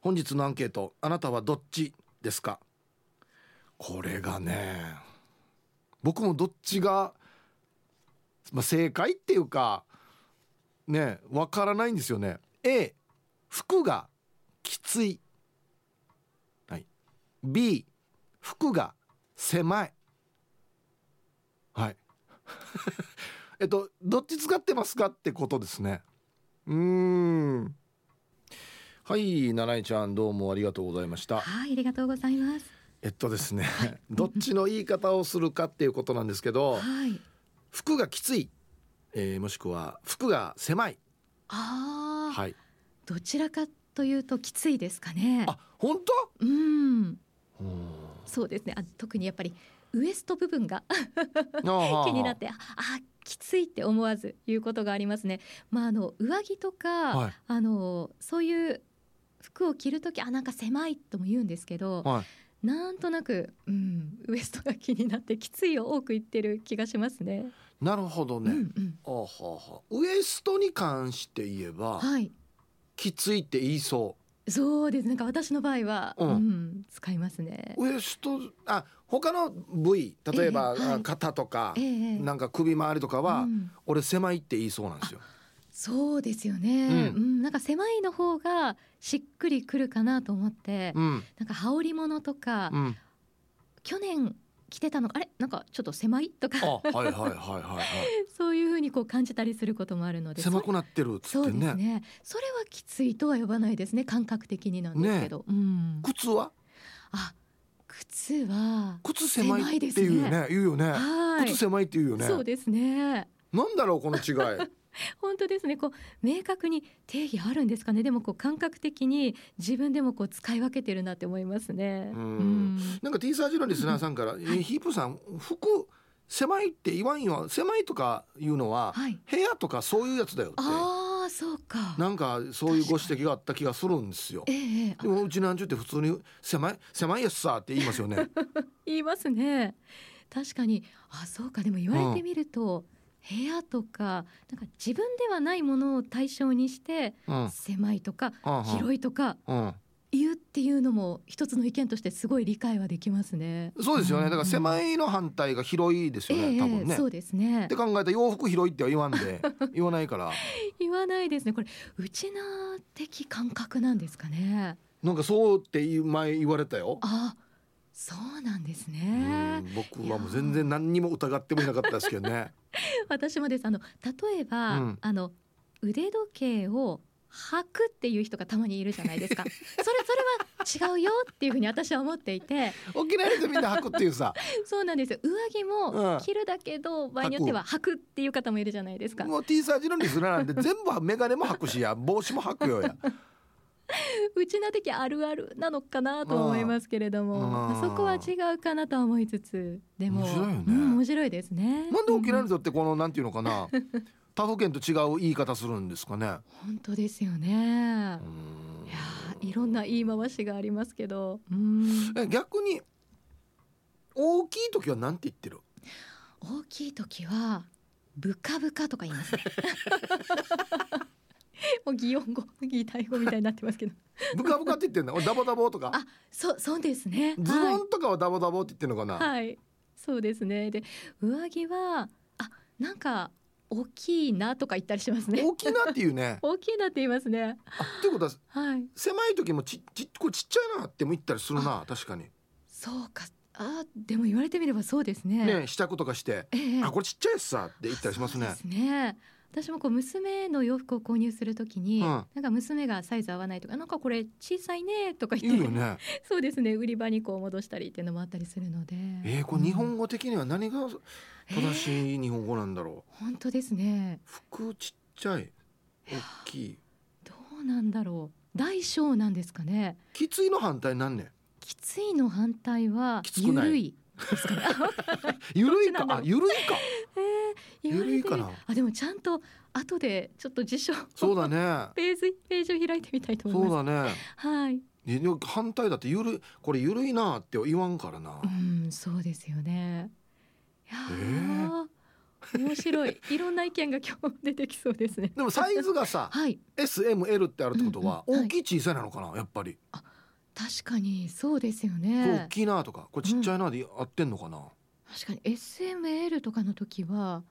本日のアンケートあなたはどっちですか？これがね僕もどっちが、まあ、正解っていうかねわからないんですよね。A 服がきつい、はい、B 服が狭い。はい。えっとどっち使ってますかってことですね。うん。はい七井ちゃんどうもありがとうございました。はいありがとうございます。えっとですね、はい、どっちの言い方をするかっていうことなんですけど、はい、服がきつい、えー、もしくは服が狭い。ああはい。どちらかというときついですかね。あ本当？うん。そうですね。あ特にやっぱりウエスト部分が 気になってあきついって思わず言うことがありますね。まあ、あの上着とか、はい、あのそういう服を着る時あなんか狭いとも言うんですけど、はい、なんとなく、うん、ウエストが気になってきついを多く言ってる気がしますね。なるほどね。うんうん、あははウエストに関して言えば、はい、きついって言いそう。そうです。なんか私の場合は、うん、うん、使いますね。ウエストあ他の部位例えば、えーはい、肩とか、えー、なんか首周りとかは、うん、俺狭いって言いそうなんですよそうですよね、うん、うん、なんか狭いの方がしっくりくるかなと思って、うん、なんか羽織物とか、去年着てたの。あれ？なんかちょっと狭い？とか。はいはいはいはいはい。そういうふうにこう感じたりすることもあるので。狭くなってるっってね。そうですね。それはきついとは呼ばないですね。感覚的になんですけど、ね、うん、靴は？あ靴は靴狭いっていうよねね。言うよね。靴狭いって言うよね。そうですね。なんだろうこの違い 本当ですね。こう明確に定義あるんですかね。でもこう感覚的に自分でもこう使い分けてるなって思いますね。うん。なんか T サージのリスナーさんから、はい、ヒープさん服狭いって言わんよ。狭いとかいうのは、はい、部屋とかそういうやつだよって。ああそうか。なんかそういうご指摘があった気がするんですよ、えでもうちなんちゅうって普通に狭い狭いやつさって言いますよね。言いますね。確かに。あそうか。でも言われてみると、うん部屋とかなんか自分ではないものを対象にして、うん、狭いとか、うん、広いとか、うん、言うっていうのも一つの意見としてすごい理解はできますね。そうですよね。だから狭いの反対が広いですよね。えー、多分ね。そうですね。って考えたら洋服広いっては言わんで 言わないから。言わないですね。これ内な的感覚なんですかね。なんかそうって前言われたよ。あ。そうなんですね。僕はもう全然何にも疑ってもいなかったですけどね。私もですあの例えば、うん、あの腕時計を履くっていう人がたまにいるじゃないですか。それそれは違うよっていうふうに私は思っていて。沖縄でみんな履くっていうさ。そうなんですよ。上着も着るだけど、うん、場合によっては履くっていう方もいるじゃないですか。もう T サージのリスナーなんで全部メガネも履くしや帽子も履くよや。うちな的あるあるなのかなと思いますけれども、そこは違うかなと思いつつでも面白いよね、うん、面白いですね。なんで沖縄にとってこのなんていうのかな。他府県と違う言い方するんですかね。本当ですよね。いやいろんな言い回しがありますけど。え逆に大きい時はなんて言ってる？大きい時はブカブカとか言います、ね もう擬音語擬態語みたいになってますけど。ブカブカって言ってんのダボダボとか。あそうそうですね。ズボンとかはダボダボって言ってるのかな？はい。そうですね。で上着はあなんか大きいなとか言ったりしますね。大きいなっていうね。大きいなって言いますね。あっていうことは、はい、狭い時もちちこれちっちゃいなっても言ったりするな確かに。そうか。あでも言われてみればそうですね。ね試着とかして、えー、あこれちっちゃいさって言ったりしますね。ですね私もこう娘の洋服を購入するときに、うん、なんか娘がサイズ合わないとかなんかこれ小さいねとか言ってね、そうですね売り場にこう戻したりっていうのもあったりするので。えー、これ日本語的には何が正しい日本語なんだろう、えー、本当ですね。服ちっちゃい大きい。どうなんだろう。大小なんですかね。きついの反対なんねきついの反対はゆるいですかね。ゆるいか、あ、ゆるいか？えー、ゆるいかな？あ、でもちゃんと後でちょっと辞書。そうだね。ページページを開いてみたいと思います。そうだね。はい。反対だってゆるこれゆるいなって言わんからな。うん、そうですよね。いや、えー、面白いいろんな意見が今日出てきそうですねでもサイズがさ、はい、SML ってあるってことは、大きい小さいなのかな？やっぱりあ確かにそうですよね。大きいなとかこれちっちゃいなで合ってんのかな、うん、確かに SML とかの時は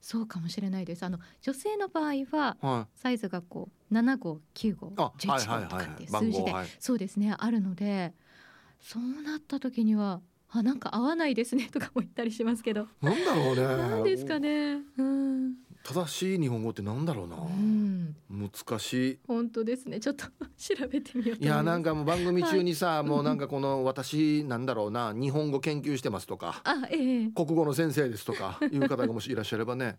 そうかもしれないです。あの女性の場合は、サイズがこう7号9号11号とかって数字で、そうですねあるのでそうなった時にはあなんか合わないですねとかも言ったりしますけど。なんだろうね。なんですかね。うん正しい日本語ってなんだろうな、うん、難しい。本当ですね。ちょっと 調べてみよういやなんかもう番組中にさ、はい、もうなんかこの私なんだろうな。日本語研究してますとか。あ、ええ、国語の先生ですとかいう方がもしいらっしゃればね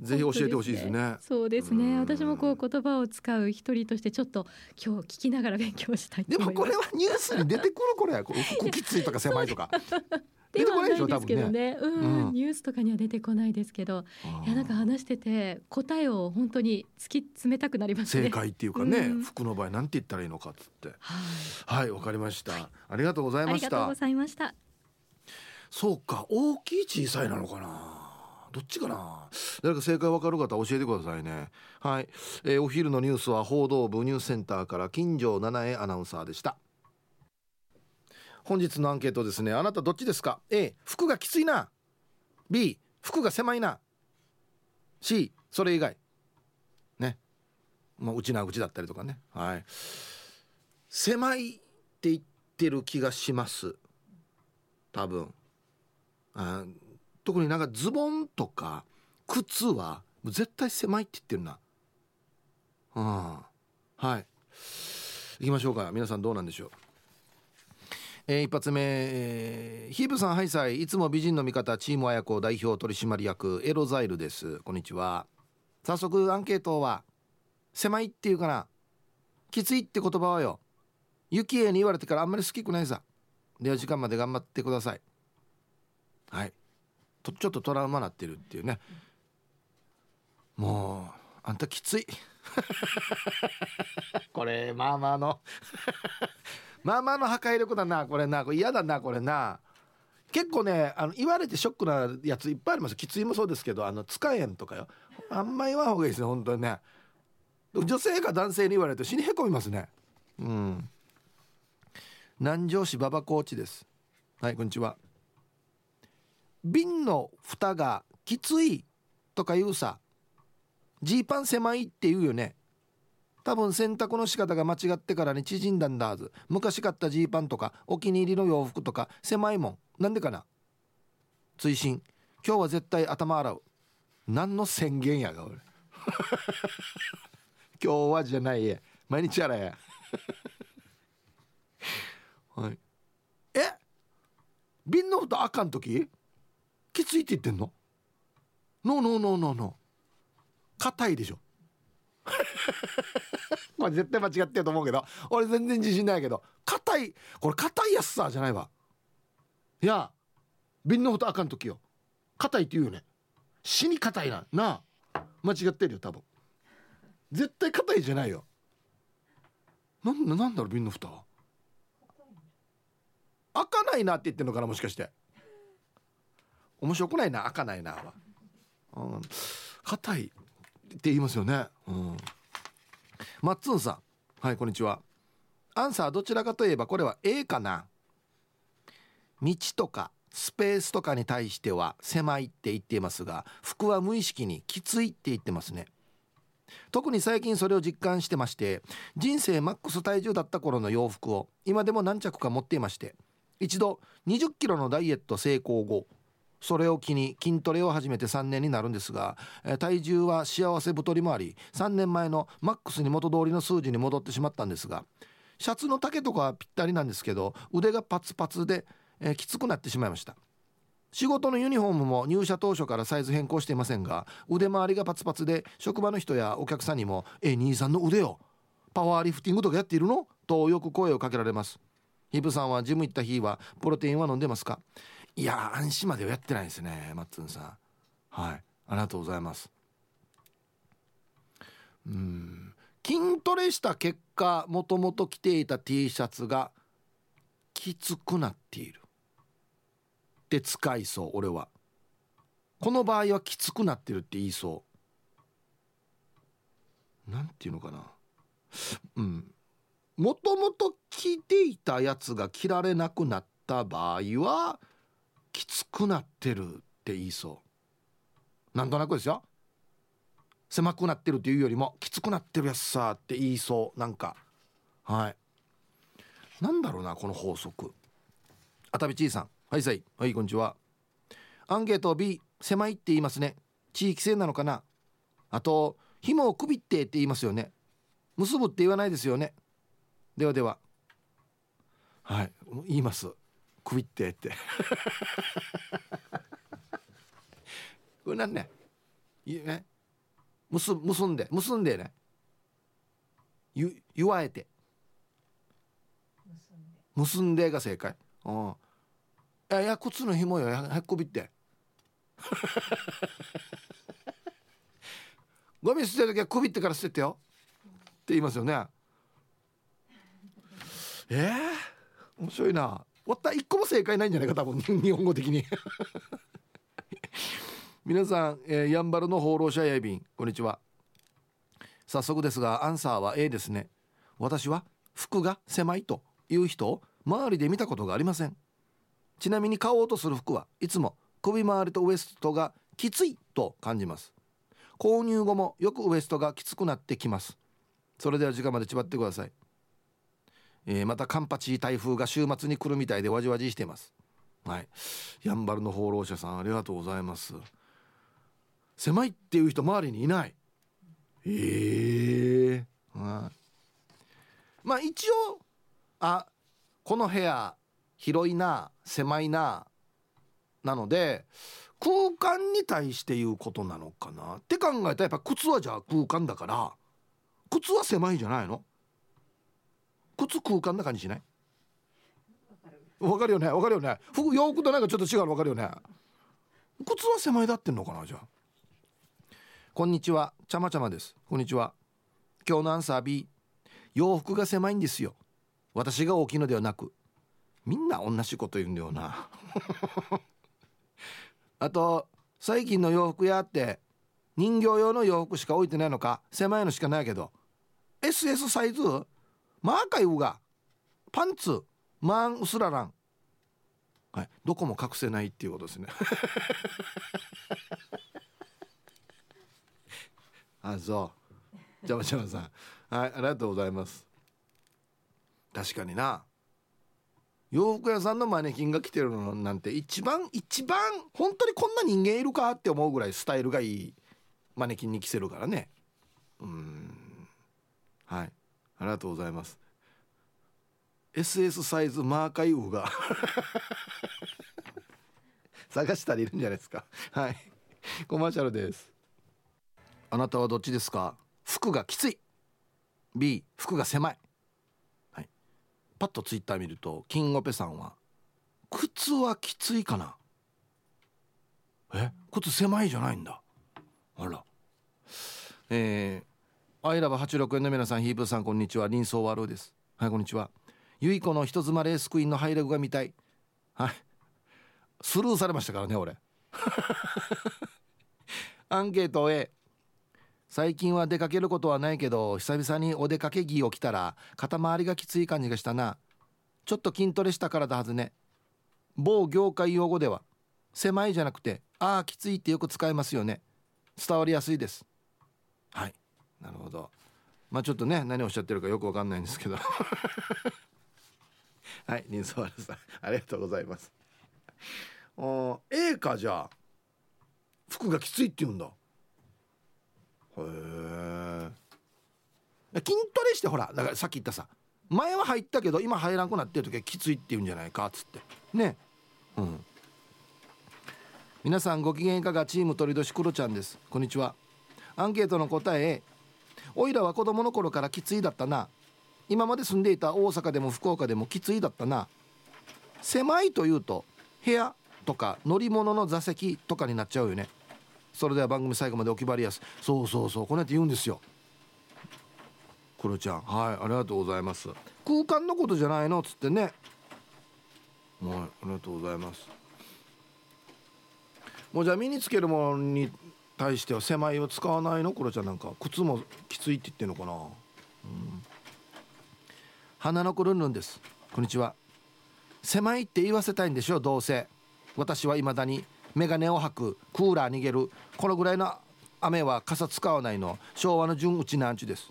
ぜひ教えてほしいですね。そうですね。私もこう言葉を使う一人としてちょっと今日聞きながら勉強したいでもこれはニュースに出てくるこれ、服きついとか狭いとか。出てこないでしょ多分ね、ねうん、うん、ニュースとかには出てこないですけどいやなんか話してて答えを本当に突き詰めたくなりますね正解っていうかね、うん、服の場合なんて言ったらいいのかっつってはいわ、はい、かりました、はい、ありがとうございましたありがとうございましたそうか大きい小さいなのかなどっちかな？誰か正解わかる方教えてくださいね。はい、えー、お昼のニュースは報道部ニュースセンターから金城七重アナウンサーでした。本日のアンケートですね。あなたどっちですか？A 服がきついな。B 服が狭いな。C それ以外。ね。まあうちなうちだったりとかね。はい。狭いって言ってる気がします。多分。あ特になんかズボンとか靴は絶対狭いって言ってるな。うん。はい。行きましょうか。皆さんどうなんでしょう。えー、一発目、えー、ヒープさんハイサイ。いつも美人の味方チーム綾子代表取締役エロザイルです。こんにちは。早速アンケートは狭いっていうかな。きついって言葉はよ。雪絵に言われてからあんまり好きくないさ。では時間まで頑張ってください。はい。とちょっとトラウマなってるっていうね。もうあんたきつい。これまあまあの。まあまあの破壊力だな。これな。これ嫌だな。これな。結構ねあの言われてショックなやついっぱいあります。きついもそうですけどあの使えんとかよ。あんま言わん方がいいですね本当にね。女性が男性に言われると死にへこみますね。うん。南城市馬場コーチです。はいこんにちは。瓶の蓋がきついとか言うさジーパン狭いって言うよね。多分洗濯の仕方が間違ってからに縮んだんだはず。昔買ったジーパンとかお気に入りの洋服とか狭いもん。なんでかな？追伸。今日は絶対頭洗う。何の宣言やが俺。今日はじゃないや。毎日洗え はい。え？瓶の蓋あかん時？きついって言ってんの？ノーノーノーノーノー硬いでしょ。まあ絶対間違ってると思うけど。俺全然自信ないけど。硬い。これ硬いやつさじゃないわ。いや瓶の蓋あかん時よ。硬いって言うよね。死に硬いな。なあ。間違ってるよ多分。絶対硬いじゃないよ。なんなんだろう瓶の蓋。開かないなって言ってんのかなもしかして。面白くないな開かないなは。硬、うん、いって言いますよね。うん。マッツンさん。はいこんにちは。アンサーどちらかといえばこれは A かな。道とかスペースとかに対しては狭いって言っていますが服は無意識にきついって言ってますね。特に最近それを実感してまして人生マックス体重だった頃の洋服を今でも何着か持っていまして一度20キロのダイエット成功後それを機に筋トレを始めて3年になるんですが、え体重は幸せ太りもあり3年前のマックスに元通りの数字に戻ってしまったんですがシャツの丈とかはぴったりなんですけど腕がパツパツで、えきつくなってしまいました。仕事のユニフォームも入社当初からサイズ変更していませんが腕周りがパツパツで職場の人やお客さんにも「え兄さんの腕よパワーリフティングとかやっているの?」とよく声をかけられます。ヒブさんはジム行った日はプロテインは飲んでますか？いや安心まではやってないですねマッツンさん。はい。ありがとうございます。うん。筋トレした結果もともと着ていた T シャツがきつくなっている。って使いそう俺は。この場合はきつくなってるって言いそう。なんていうのかな。うん。もともと着ていたやつが着られなくなった場合はきつくなってるって言いそう。なんとなくですよ。狭くなってるっていうよりもきつくなってるやつさって言いそう。なんか。はい。なんだろうなこの法則。あたびちいさん。はいさい。はいこんにちは。アンケート B 狭いって言いますね。地域性なのかな。あと紐をくびってって言いますよね。結ぶって言わないですよね。ではでは。はい。言います。くびってって。これなんね？いいね結結んで結んでね。ゆ言わえて。結んで。が正解。うん。いやいや靴の紐よ。へっこびって。ゴミ捨てる時は首ってから捨ててよ。って言いますよね。えー、面白いなわった。一個も正解ないんじゃないか多分。日本語的に。皆さん、えー、やんばるの放浪者やいびん。こんにちは。早速ですがアンサーは A ですね。私は服が狭いという人を周りで見たことがありません。ちなみに買おうとする服はいつも首周りとウエストがきついと感じます。購入後もよくウエストがきつくなってきます。それでは時間まで縛ってください、えー、またカンパチ台風が週末に来るみたいでわじわじしています。はい。やんばるの放浪者さんありがとうございます。狭いっていう人周りにいない。ええー、はい。まあ一応あこの部屋広いな狭いななので空間に対して言うことなのかな。って考えたらやっぱ靴はじゃあ空間だから靴は狭いじゃないの？靴空間な感じしない？わかるよね？わかるよね？服洋服となんかちょっと違うの？わかるよね？靴は狭いだってんのかな？じゃあ。こんにちは。ちゃまちゃまです。こんにちは。今日のアンサー B 洋服が狭いんですよ。私が大きいのではなく。みんな同じこと言うんだよな。あと最近の洋服屋って人形用の洋服しか置いてないのか狭いのしかないけど。SS サイズ？マーカイウがパンツマンウスララン。はい。どこも隠せないっていうことですね。あそう。じゃまじゃまさん。はい。ありがとうございます。確かにな。洋服屋さんのマネキンが着てるのなんて一番一番本当にこんな人間いるかって思うぐらいスタイルがいいマネキンに着せるからね。うん。はい。ありがとうございます。SS サイズマーカイウが 探したらいるんじゃないですか。はい。コマーシャルです。あなたはどっちですか？服がきつい。B 服が狭い。はい。パッとツイッター見るとキンオペさんは靴はきついかな。え？靴狭いじゃないんだ。あら。えー、アイラブ86円の皆さんヒープさんこんにちは。リンソーワルーです。はいこんにちは。ゆい子の人妻レースクイーンのハイレグが見たい。はい。スルーされましたからね俺。アンケート A 最近は出かけることはないけど久々にお出かけ着を着たら肩周りがきつい感じがしたな。ちょっと筋トレしたからだはずね。某業界用語では狭いじゃなくてああきついってよく使いますよね。伝わりやすいです。はい。なるほど。まあちょっとね何をおっしゃってるかよくわかんないんですけど。はいリンソワルさんありがとうございます。あ A かじゃあ。服がきついって言うんだ。へえ筋トレしてほらだからさっき言ったさ前は入ったけど今入らなくなってる時はきついって言うんじゃないかっつって。ね。うん。皆さんご機嫌いかが？チーム鳥年クロちゃんです。こんにちは。アンケートの答えおいらは子供の頃からきついだったな。今まで住んでいた大阪でも福岡でもきついだったな。狭いというと部屋とか乗り物の座席とかになっちゃうよね。それでは番組最後までお決まりやす。そうそうそうこうやって言うんですよ。クロちゃんはいありがとうございます。空間のことじゃないの？っつってね。はいありがとうございます。もうじゃあ身につけるものに対しては狭いを使わないの？これちゃんなんか靴もきついって言ってんのかな、うん、花の子ルンルンです。こんにちは。狭いって言わせたいんでしょ？どうせ。私は未だに眼鏡を履くクーラー逃げるこのぐらいの雨は傘使わないの。昭和の純うちなんちゅです。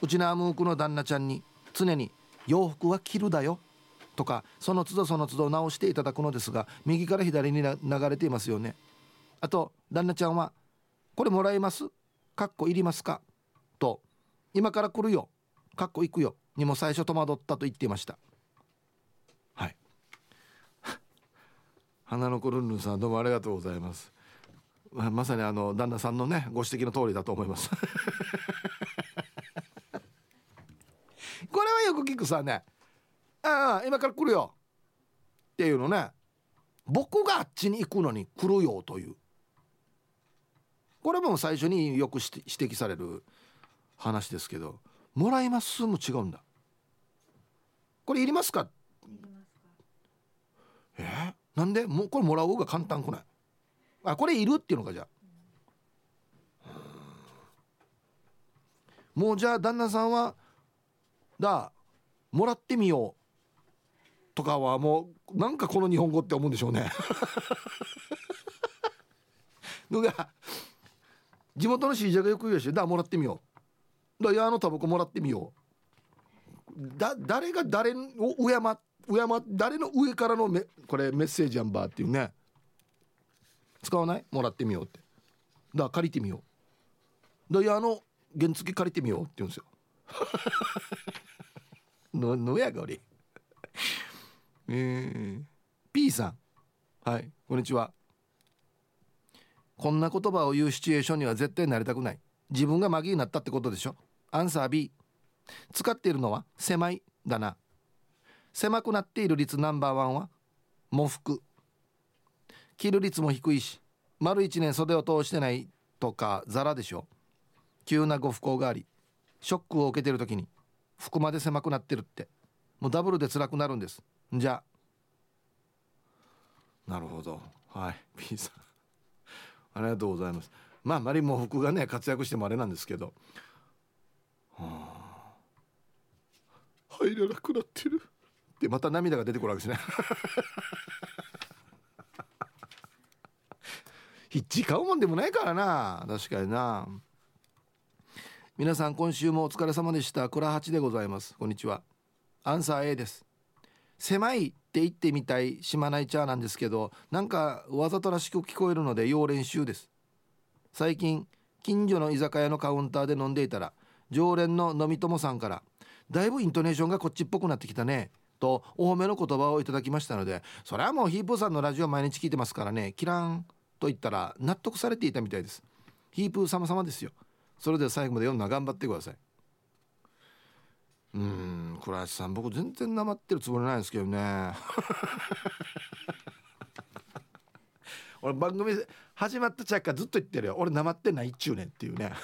うちなムークの旦那ちゃんに常に洋服は着るだよ。とかその都度その都度直していただくのですが右から左に流れていますよね。あと旦那ちゃんは「これもらえます？かっこいりますか?」と「今から来るよ。かっこ行くよ」にも最初戸惑ったと言っていました。はい。花の子ルンルンさんどうもありがとうございます。ままさにあの旦那さんのねご指摘の通りだと思います。これはよく聞くさね。ああ今から来るよ。っていうのね。僕があっちに行くのに来るよという。これも最初によく指摘される話ですけどもらいますも違うんだ。これいりますか？え？ー、なんで？もうこれもらう方が簡単くない？あこれいるっていうのかじゃもうじゃあ旦那さんはだもらってみようとかはもうなんかこの日本語って思うんでしょうね。のが地元の CJ がよく言うしだもらってみよう。だいやあのタバコもらってみよう。だ誰が誰を敬敬誰の上からのめこれメッセージやんばっていうね。使わない？もらってみようって。だ借りてみよう。だいやあの原付借りてみようって言うんですよ。ののやがおりえー、P さん。はいこんにちは。こんな言葉を言うシチュエーションには絶対なりたくない。自分がマギになったってことでしょ。アンサー B 使っているのは狭いだな。狭くなっている率ナンバーワンは喪服。着る率も低いし丸1年袖を通してないとかザラでしょ。急なご不幸がありショックを受けてる時に服まで狭くなってるって。もうダブルで辛くなるんです。じゃあ。なるほど。はい。P さん。ありがとうございます。まああまりも服がね活躍してもあれなんですけど。はあ。入らなくなってる。でまた涙が出てくるわけですね。ヒッチ買うもんでもないからな。確かにな。皆さん今週もお疲れ様でした。倉八でございます。こんにちは。アンサー A です。狭いって言ってみたい島内チャーなんですけどなんかわざとらしく聞こえるので要練習です。最近近所の居酒屋のカウンターで飲んでいたら常連の飲み友さんからだいぶイントネーションがこっちっぽくなってきたねとお褒めの言葉をいただきましたのでそれはもうヒープーさんのラジオ毎日聞いてますからねキランと言ったら納得されていたみたいです。ヒープー様様ですよ。それでは最後まで読むのは頑張ってください。うん倉橋さん僕全然なまってるつもりないですけどね。俺番組始まったちゃっかずっと言ってるよ。俺なまってないっちゅうねんっていうね。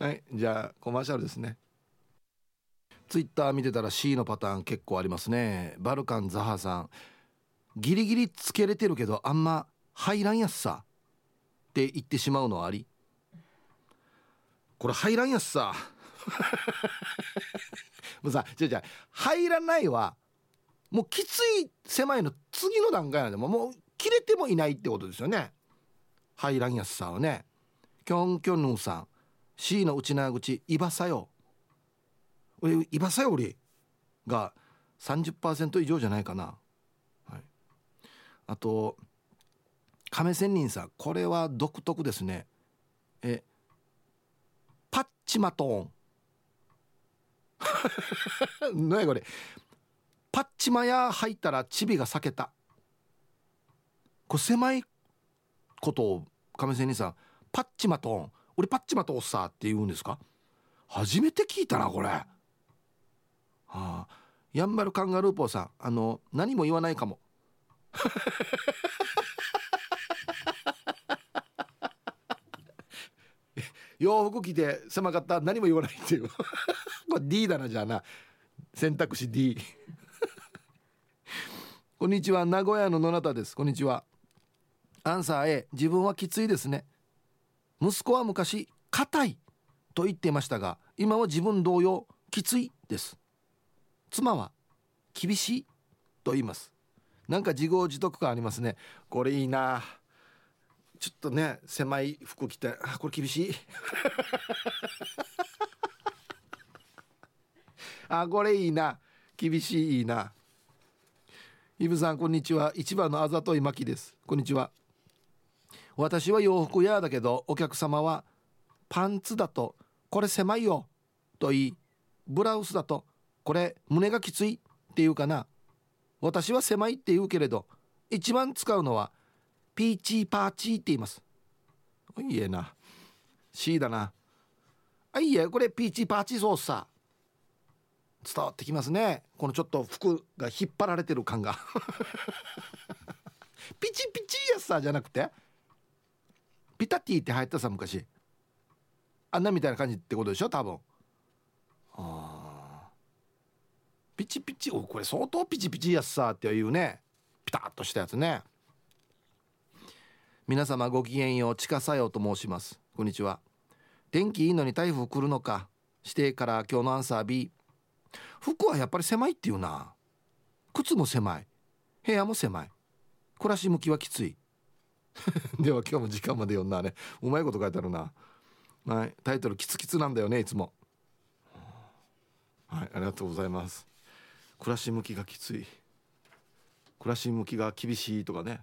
はいじゃあコマーシャルですね。ツイッター見てたら C のパターン結構ありますね。バルカンザハさん。ギリギリつけれてるけどあんま入らんやつさ。って言ってしまうのはありこれ入らんやつさ。もうさじゃじゃ入らないはもうきつい狭いの次の段階なんでももう切れてもいないってことですよね。入らんやつさはね。キョンキョンヌンさん。C の内縄口イバサヨ。俺イバサヨ俺が30%以上じゃないかな、はい、あと亀仙人さん。これは独特ですね。えパッチマトーン。何やこれ？パッチマヤ入ったらチビが裂けた。これ狭いことを亀仙人さんパッチマトーン。俺パッチマトーさって言うんですか？初めて聞いたなこれ。はあやんばるカンガルーポーさんあの何も言わないかも。洋服着て狭かった何も言わないっていう。これ D だなじゃあな。選択肢 D こんにちは名古屋の野中です。こんにちは。アンサー A 自分はきついですね。息子は昔硬いと言っていましたが今は自分同様きついです。妻は厳しいと言います。なんか自業自得感ありますね。これいいな。ちょっとね狭い服着てあこれ厳しい。あこれいいな。厳しいいいな。イブさんこんにちは。一番のあざといまきです。こんにちは。私は洋服屋だけどお客様はパンツだとこれ狭いよ。と言いブラウスだとこれ胸がきついっていうかな。私は狭いって言うけれど一番使うのはピーチーパーチーって言います。いいえな。C だな。あいいえこれピーチーパーチーソースさ。伝わってきますね。このちょっと服が引っ張られてる感が。ピチピチやさじゃなくてピタティって入ったさ昔。あんなみたいな感じってことでしょ多分。あピチピチおこれ相当ピチピチやさっていうね。ピタッとしたやつね。皆様ごきげんよう地下作用と申します。こんにちは。天気いいのに台風来るのか。指定から今日のアンサー B 服はやっぱり狭いっていうな。靴も狭い。部屋も狭い。暮らし向きはきつい。では今日も時間まで読んだね。うまいこと書いてあるな。はい。タイトルキツキツなんだよねいつも。はい。ありがとうございます。暮らし向きがきつい。暮らし向きが厳しいとかね。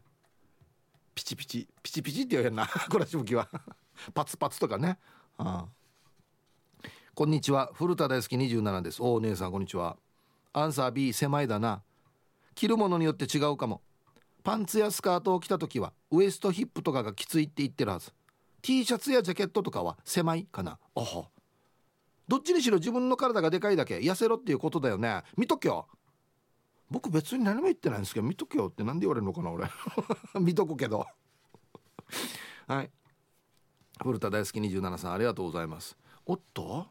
ピチピチピチピチって言うやんな。暮らし向きは。パツパツとかね。ああ。こんにちは。古田大好き27です。おお姉さんこんにちは。アンサー B 狭いだな。着るものによって違うかも。パンツやスカートを着た時はウエストヒップとかがきついって言ってるはず。T シャツやジャケットとかは狭いかな。おほどっちにしろ自分の体がでかいだけ痩せろっていうことだよね。見ときょ僕別に何も言ってないんですけど見とけよって何で言われるのかな俺。見とくけど。はい。古田大好き27さんありがとうございます。おっと？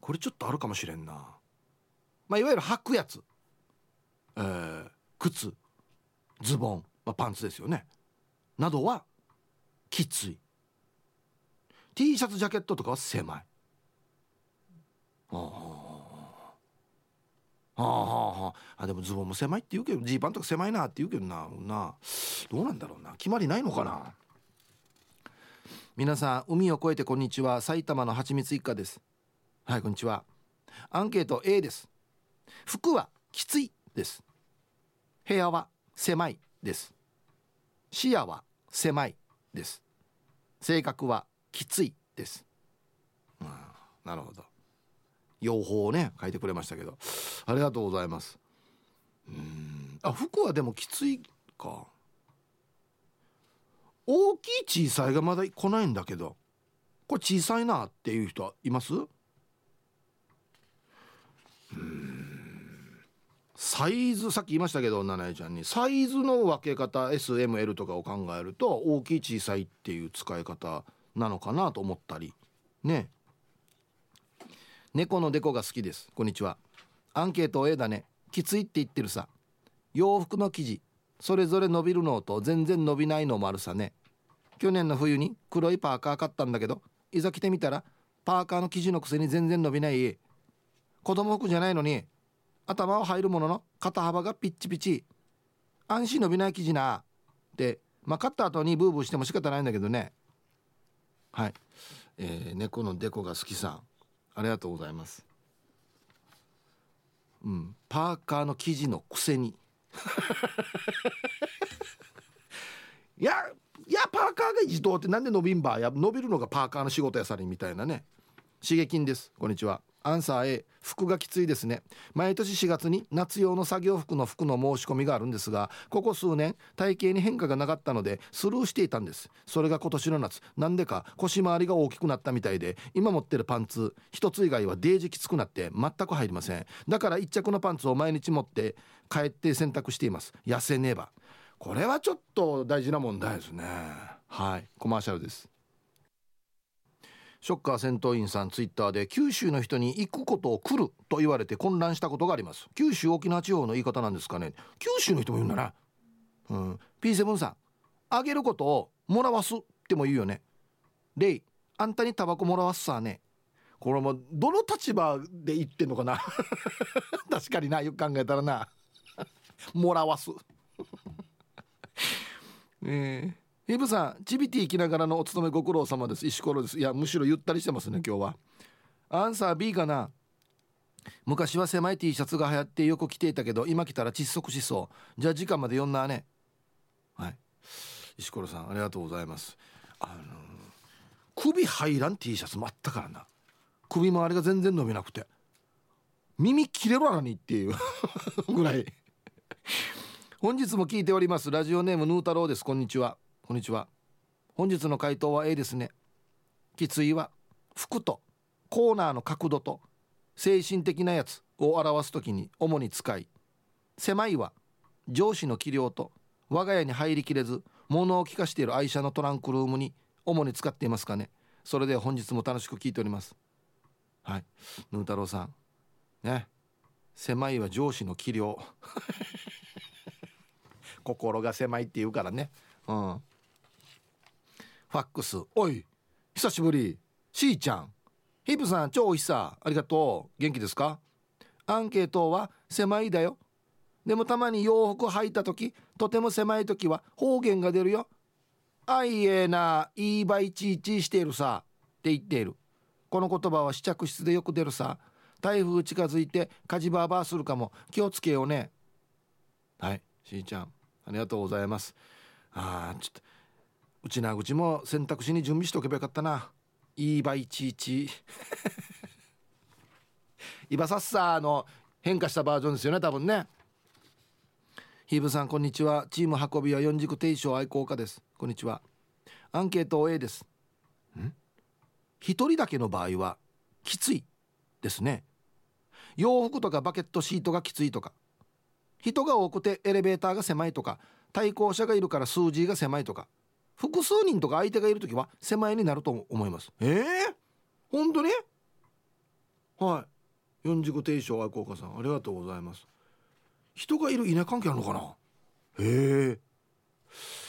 これちょっとあるかもしれんな。まあいわゆる履くやつ。えー、靴。ズボン、まあ、パンツですよね。などはきつい。T シャツジャケットとかは狭い。ああああでもズボンも狭いって言うけどジーパンとか狭いなって言うけどな。などうなんだろうな。決まりないのかな。皆さん海を越えてこんにちは。埼玉のはちみつ一家です。はいこんにちは。アンケート A です。服はきついです。部屋は狭いです。視野は狭いです。性格はきついです、うん、なるほど。用法をね書いてくれましたけど。ありがとうございます。うん。あ服はでもきついか。大きい小さいがまだ来ないんだけど。これ小さいなっていう人います？サイズさっき言いましたけど七重ちゃんに。サイズの分け方 SML とかを考えると大きい小さいっていう使い方なのかなと思ったり。ね。猫のデコが好きです。こんにちは。アンケート A だね。きついって言ってるさ。洋服の生地。それぞれ伸びるのと全然伸びないのもあるさね。去年の冬に黒いパーカー買ったんだけどいざ着てみたらパーカーの生地のくせに全然伸びない子供服じゃないのに頭は入るものの肩幅がピッチピチ。安心伸びない生地な。ってまあ買った後にブーブーしても仕方ないんだけどね。はい、えー、猫のデコが好きさん。ありがとうございます。うん。パーカーの生地のくせに。いやいやパーカーが自動ってなんで伸びんば。や伸びるのがパーカーの仕事やさりみたいなね。刺激です。こんにちは。アンサー A 服がきついですね。毎年4月に夏用の作業服の服の申し込みがあるんですがここ数年体型に変化がなかったのでスルーしていたんです。それが今年の夏。なんでか腰回りが大きくなったみたいで今持ってるパンツ一つ以外はデージきつくなって全く入りません。だから一着のパンツを毎日持って帰って洗濯しています。痩せねば。これはちょっと大事な問題ですね。はい。コマーシャルです。ショッカー戦闘員さんツイッターで九州の人に行くことを来ると言われて混乱したことがあります。九州沖縄地方の言い方なんですかね。九州の人も言うんだなうん。P7 さんあげることをもらわすっても言うよね。レイあんたにタバコもらわすさね。これもどの立場で言ってんのかな。確かになよく考えたらな。もらわす。え。ーイブさんチビティ行きながらのお勤めご苦労様です。石ころです。いやむしろゆったりしてますね今日は。アンサー B かな。昔は狭い T シャツが流行ってよく着ていたけど今着たら窒息しそう。じゃあ時間まで読んなね。はい。石ころさんありがとうございます。あのー、首入らん T シャツもあったからな。首周りが全然伸びなくて。耳切れろなにっていう ぐらい。本日も聞いております。ラジオネームヌー太郎です。こんにちはこんにちは。本日の回答は A ですね。きついは服とコーナーの角度と精神的なやつを表す時に主に使い狭いは上司の器量と我が家に入りきれず物を聞かしている愛車のトランクルームに主に使っていますかね。それで本日も楽しく聞いております。はい。ヌー太郎さん。ね。狭いは上司の器量 心が狭いって言うからね。うん。ファックス。おい久しぶり。しーちゃん。ヒープさん超おいしさ。ありがとう。元気ですか？アンケートは狭いだよ。でもたまに洋服履いた時とても狭い時は方言が出るよ。あいえないいばいちいちしているさ。って言っている。この言葉は試着室でよく出るさ。台風近づいて火事バーバーするかも。気をつけようね。はいしーちゃん。ありがとうございます。ああちょっとうちな口も選択肢に準備しておけばよかったな。いいばいちいち。イバサッサーの変化したバージョンですよね多分ね。ヒーブさんこんにちは。チーム運びは四軸定称愛好家です。こんにちは。アンケート A です。ん？一人だけの場合はきついですね。洋服とかバケットシートがきついとか。人が多くてエレベーターが狭いとか。対向車がいるから数字が狭いとか。複数人とか相手がいる時は狭いになると思います。ええー、本当に？はい。四軸定称愛好家さんありがとうございます。人がいる稲関係あるのかな？へえ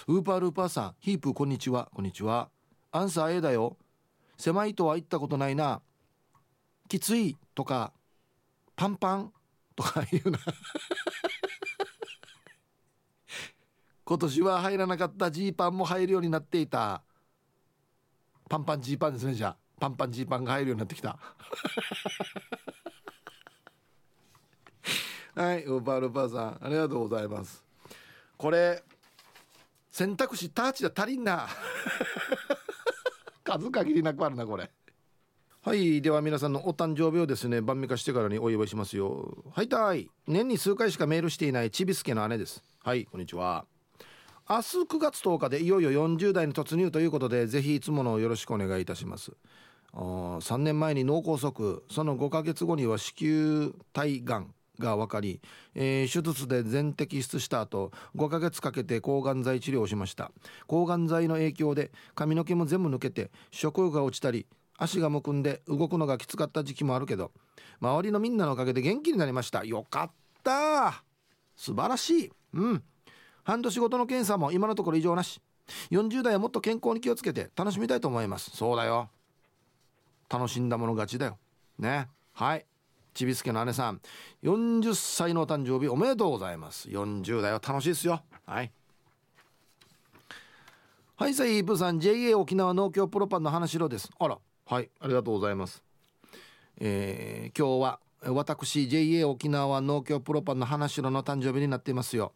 ウーパールーパーさんヒープこんにちは。こんにちは。アンサー A だよ。狭いとは言ったことないな。きついとかパンパンとか言うな今年は入らなかったジーパンも入るようになっていた。パンパンジーパンですねじゃあ。パンパンジーパンが入るようになってきた。はいウーパールーパーさんありがとうございます。これ選択肢ターチで足りんな。数限りなくあるなこれ。はいでは皆さんのお誕生日をですね晩御飯してからにお祝いしますよ。はいたい。年に数回しかメールしていないちびすけの姉です。はいこんにちは。明日9月10日でいよいよ40代に突入ということでぜひいつものよろしくお願いいたします。3年前に脳梗塞その5ヶ月後には子宮体がんが分かり、えー、手術で全摘出した後5ヶ月かけて抗がん剤治療をしました。抗がん剤の影響で髪の毛も全部抜けて食欲が落ちたり足がむくんで動くのがきつかった時期もあるけど周りのみんなのおかげで元気になりました。よかった。素晴らしい。うん。半年ごとの検査も今のところ異常なし。40代はもっと健康に気をつけて楽しみたいと思います。そうだよ。楽しんだもの勝ちだよ。ね。はい。ちびすけの姉さん。40歳のお誕生日おめでとうございます。40代は楽しいですよ。はい。はいさいイープさん。JA 沖縄農協プロパンの花城です。あら。はい。ありがとうございます。えー、今日は私 JA 沖縄農協プロパンの花城の誕生日になっていますよ。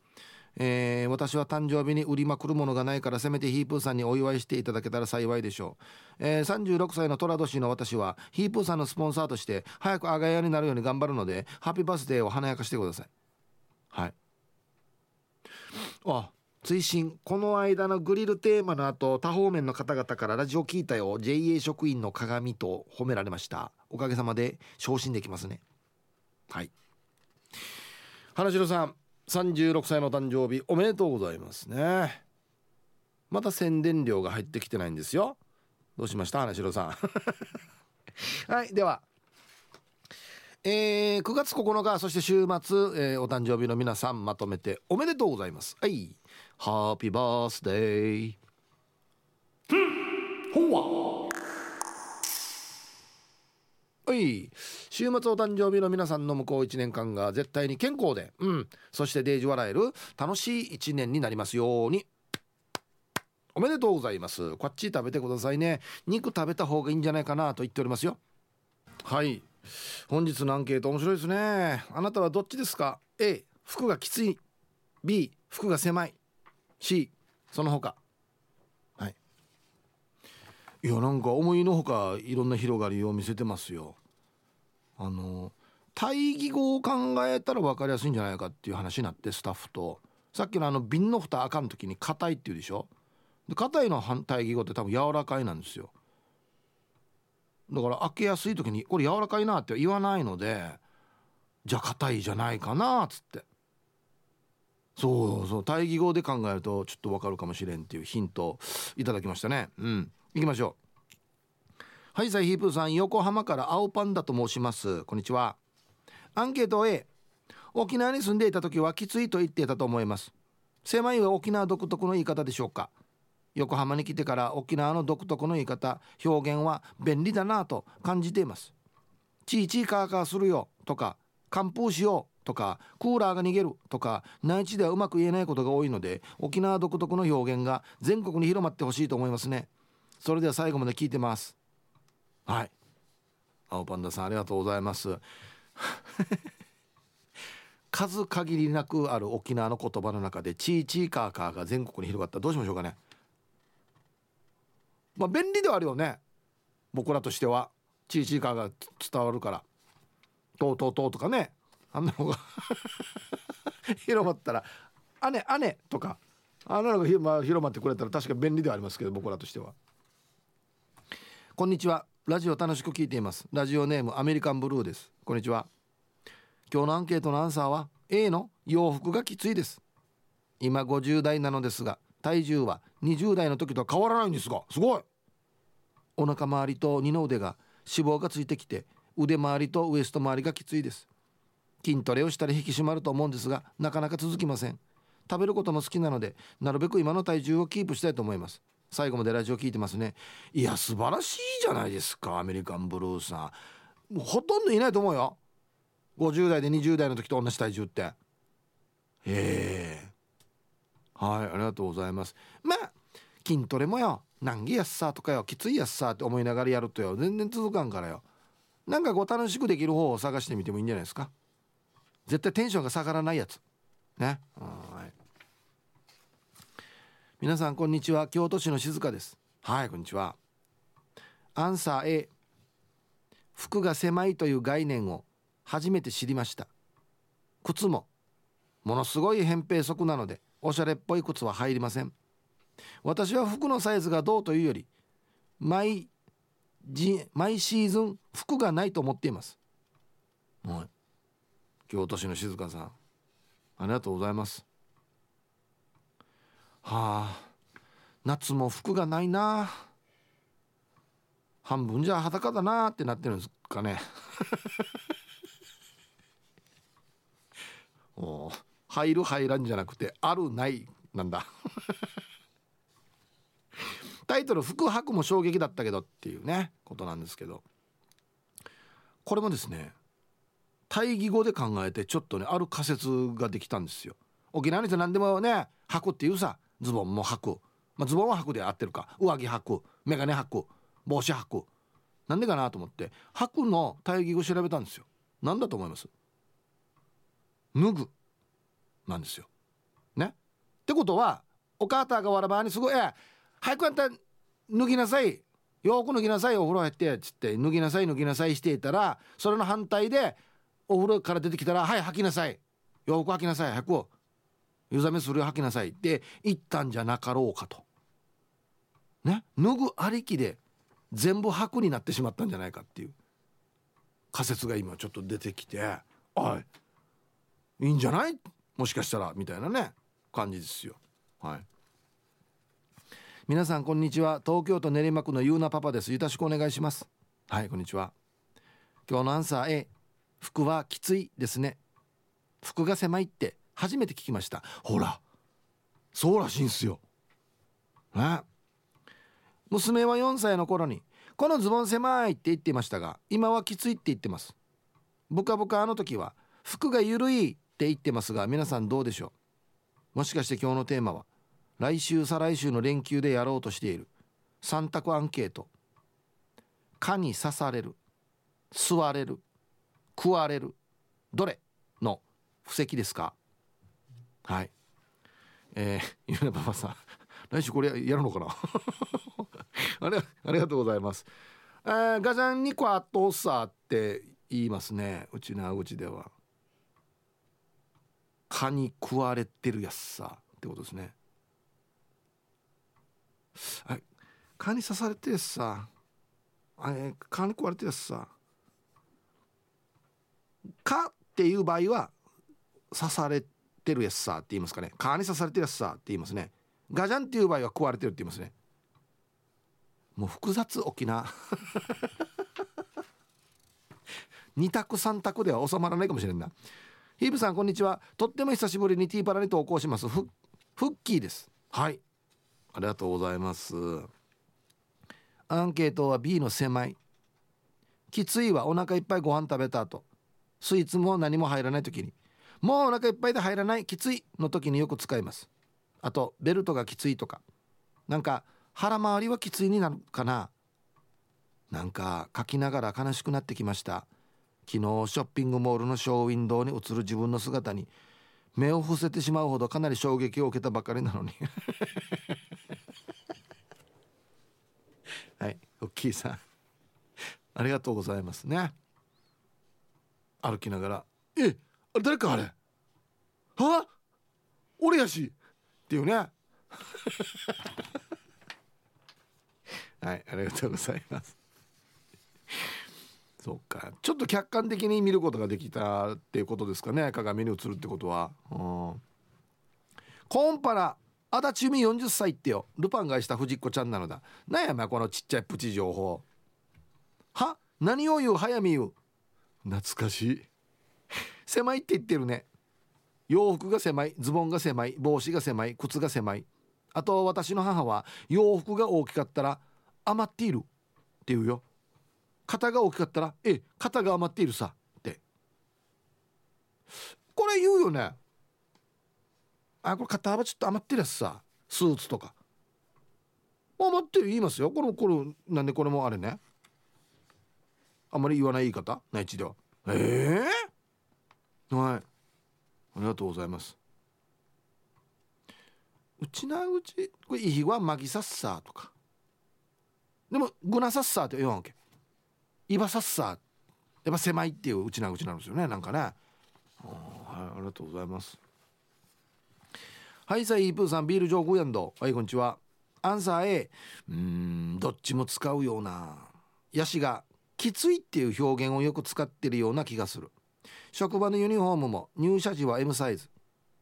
えー、私は誕生日に売りまくるものがないからせめてヒープーさんにお祝いしていただけたら幸いでしょう、えー、36歳の寅年の私はヒープーさんのスポンサーとして早くあがやになるように頑張るのでハッピーバースデーを華やかしてください。はい。あ追伸この間のグリルテーマの後多方面の方々からラジオ聞いたよ。JA 職員の鏡と褒められました。おかげさまで昇進できますね。はい。花城さん36歳の誕生日おめでとうございますね。また宣伝料が入ってきてないんですよ。どうしました？花城さん。はいでは。えー、9月9日そして週末、えー、お誕生日の皆さんまとめておめでとうございます。はい。ハッピーバースデー。ほわはい。週末お誕生日の皆さんの向こう1年間が絶対に健康で。うん。そしてデージ笑える楽しい1年になりますように。おめでとうございます。こっち食べてくださいね。肉食べた方がいいんじゃないかなと言っておりますよ。はい。本日のアンケート面白いですね。あなたはどっちですか？A 服がきつい。B 服が狭い。C その他。はい。いやなんか思いのほかいろんな広がりを見せてますよ。あの対義語を考えたら分かりやすいんじゃないかっていう話になってスタッフと。さっきのあの瓶の蓋あかん時に硬いっていうでしょ？で硬いの反対義語って多分柔らかいなんですよ。だから開けやすい時にこれ柔らかいなって言わないのでじゃあ硬いじゃないかなっつって。そうそう対義語で考えるとちょっとわかるかもしれんっていうヒントいただきましたね。うん。行きましょう。はいさいヒープーさん横浜から青パンダと申します。こんにちは。アンケート A 沖縄に住んでいた時はきついと言っていたと思います。狭いは沖縄独特の言い方でしょうか。横浜に来てから沖縄の独特の言い方表現は便利だなと感じています。チーチーカーカーするよとか寒風しようとかクーラーが逃げるとか内地ではうまく言えないことが多いので沖縄独特の表現が全国に広まってほしいと思いますね。それでは最後まで聞いてます。はい。青パンダさんありがとうございます。数限りなくある沖縄の言葉の中でチーチーカーカーが全国に広がった。どうしましょうかね。まあ便利ではあるよね。僕らとしてはチーチーカーが伝わるから「とうとうとう」とかね。あんなのが 広まったら「姉姉」とか。あんなのが、広まってくれたら確か便利ではありますけど僕らとしては。こんにちは。ラジオ楽しく聞いています。ラジオネームアメリカンブルーです。こんにちは。今日のアンケートのアンサーは A の洋服がきついです。今50代なのですが体重は20代の時とは変わらないんですがすごい。お腹周りと二の腕が脂肪がついてきて腕周りとウエスト周りがきついです。筋トレをしたら引き締まると思うんですがなかなか続きません。食べることも好きなのでなるべく今の体重をキープしたいと思います。最後までラジオ聞いてますね。いや素晴らしいじゃないですかアメリカンブルーさん。もうほとんどいないと思うよ。50代で20代の時と同じ体重って。へえ。はいありがとうございます。まあ筋トレもよ。難儀やっさとかよ。きついやっさって思いながらやるとよ。全然続かんからよ。なんかこう楽しくできる方を探してみてもいいんじゃないですか。絶対テンションが下がらないやつ。ね。はい皆さんこんにちは。京都市の静香です。はいこんにちは。アンサー A 服が狭いという概念を初めて知りました。靴もものすごい扁平足なのでおしゃれっぽい靴は入りません。私は服のサイズがどうというより毎毎シーズン服がないと思っています。はい。京都市の静香さんありがとうございます。はあ夏も服がないな。半分じゃ裸だなってなってるんですかね。お入る入らんじゃなくてあるないなんだ。タイトル「福白」も衝撃だったけどっていうねことなんですけど。これもですね対義語で考えてちょっとねある仮説ができたんですよ。沖縄の人何でもね履くっていうさ。ズボンも履く、まあ、ズボンは履くで合ってるか。上着履く。眼鏡履く。帽子履く。なんでかなと思って履くの対義語調べたんですよ。何だと思います？脱ぐ。なんですよ。ね？ってことはお母さんがわらばにすごい「え早くやった脱ぎなさい。よく脱ぎなさい。お風呂入って」っつって脱ぎなさい脱ぎなさいしていたらそれの反対でお風呂から出てきたら「はい履きなさい。洋服履きなさい。早く湯冷めするよ履きなさい」って言ったんじゃなかろうかと。ね？脱ぐありきで全部履くになってしまったんじゃないかっていう仮説が今ちょっと出てきて「おいいいんじゃない？もしかしたら」みたいなね感じですよ。はい。皆さんこんにちは。東京都練馬区のゆうなパパです。よろしくお願いします。はいこんにちは。今日のアンサー A 服はきついですね。服が狭いって。初めて聞きました。ほらそうらしいんすよ。ね。娘は4歳の頃にこのズボン狭いって言ってましたが今はきついって言ってます。ブカブカあの時は服が緩いって言ってますが皆さんどうでしょう。もしかして今日のテーマは来週再来週の連休でやろうとしている3択アンケート。蚊に刺される吸われる食われるどれの布石ですか？はい。えー、ゆねパパさん。来週これやるのかな？あれありがとうございます、えー、ガジャンニコアトーサーって言いますね。うちのうちでは。蚊に食われてるやつさってことですね。あ蚊に刺されてるさ。あれ蚊に食われてるやつさ。蚊っていう場合は刺されててるやつさって言いますかね蚊に刺されてるやつさって言いますねガジャンっていう場合は食われてるって言いますねもう複雑沖縄2択3択では収まらないかもしれんな。ヒープさんこんにちは。とっても久しぶりにティーパラに投稿します。フッキーです。はい。ありがとうございます。アンケートは B の狭い。きついはお腹いっぱいご飯食べた後。スイーツも何も入らない時に。もうお腹いっぱいで入らないきついの時によく使います。あとベルトがきついとか。なんか腹回りはきついになるかな。なんか書きながら悲しくなってきました。昨日ショッピングモールのショーウィンドウに映る自分の姿に目を伏せてしまうほどかなり衝撃を受けたばかりなのに。はいおっきいさん。ありがとうございますね。歩きながら「えあれ誰かあれ。は？俺やし」っていうね。はいありがとうございます。そうか。ちょっと客観的に見ることができたっていうことですかね。鏡に映るってことは。うん。コンパラ足立由美40歳ってよ。ルパンがした藤子ちゃんなのだ。なんやまこのちっちゃいプチ情報。は？何を言う？早見言う？懐かしい。狭いって言ってるね。洋服が狭いズボンが狭い帽子が狭い靴が狭い。あと私の母は洋服が大きかったら余っているって言うよ。肩が大きかったらえ肩が余っているさ。って。これ言うよね。あこれ肩幅ちょっと余ってるやつさ。スーツとか。余ってる言いますよ。これこれなんでこれもあれね。あんまり言わない言い方。内地では。ええー、はい。ありがとうございます。うちなうちこれいいわマギサッサーとか。でもグナサッサーって言わんわけ。イバサッサー。やっぱ狭いっていううちなうちなんですよね。なんかね。はいありがとうございます。はいさあイープーさんビール上空やんど。はいこんにちは。アンサー A うんどっちも使うような。ヤシがきついっていう表現をよく使ってるような気がする。職場のユニフォームも入社時は M サイズ。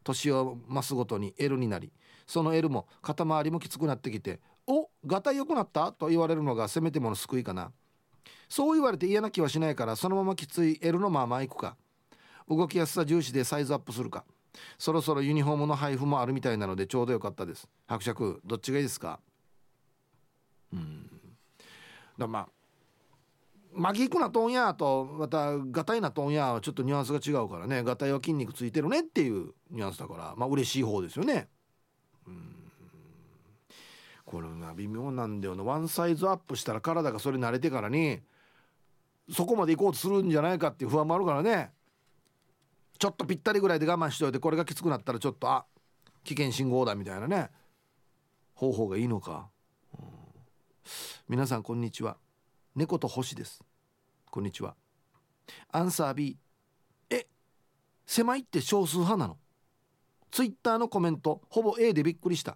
年を増すごとに L になりその L も肩周りもきつくなってきておガタ良くなった？と言われるのがせめてもの救いかな。そう言われて嫌な気はしないからそのままきつい L のまま行くか。動きやすさ重視でサイズアップするか。そろそろユニフォームの配布もあるみたいなのでちょうどよかったです。伯爵どっちがいいですか？うん。だまあマギクなトンヤとまたガタイなトンヤはちょっとニュアンスが違うからね。ガタイは筋肉ついてるねっていうニュアンスだからまあ嬉しい方ですよね。うん。これが微妙なんだよな。ワンサイズアップしたら体がそれ慣れてからにそこまで行こうとするんじゃないかっていう不安もあるからね。ちょっとぴったりぐらいで我慢しといてこれがきつくなったらちょっとあ危険信号だみたいなね。方法がいいのか、うん、皆さんこんにちは。猫と星です。こんにちは。アンサー B え狭いって少数派なの？ツイッターのコメントほぼ A でびっくりした。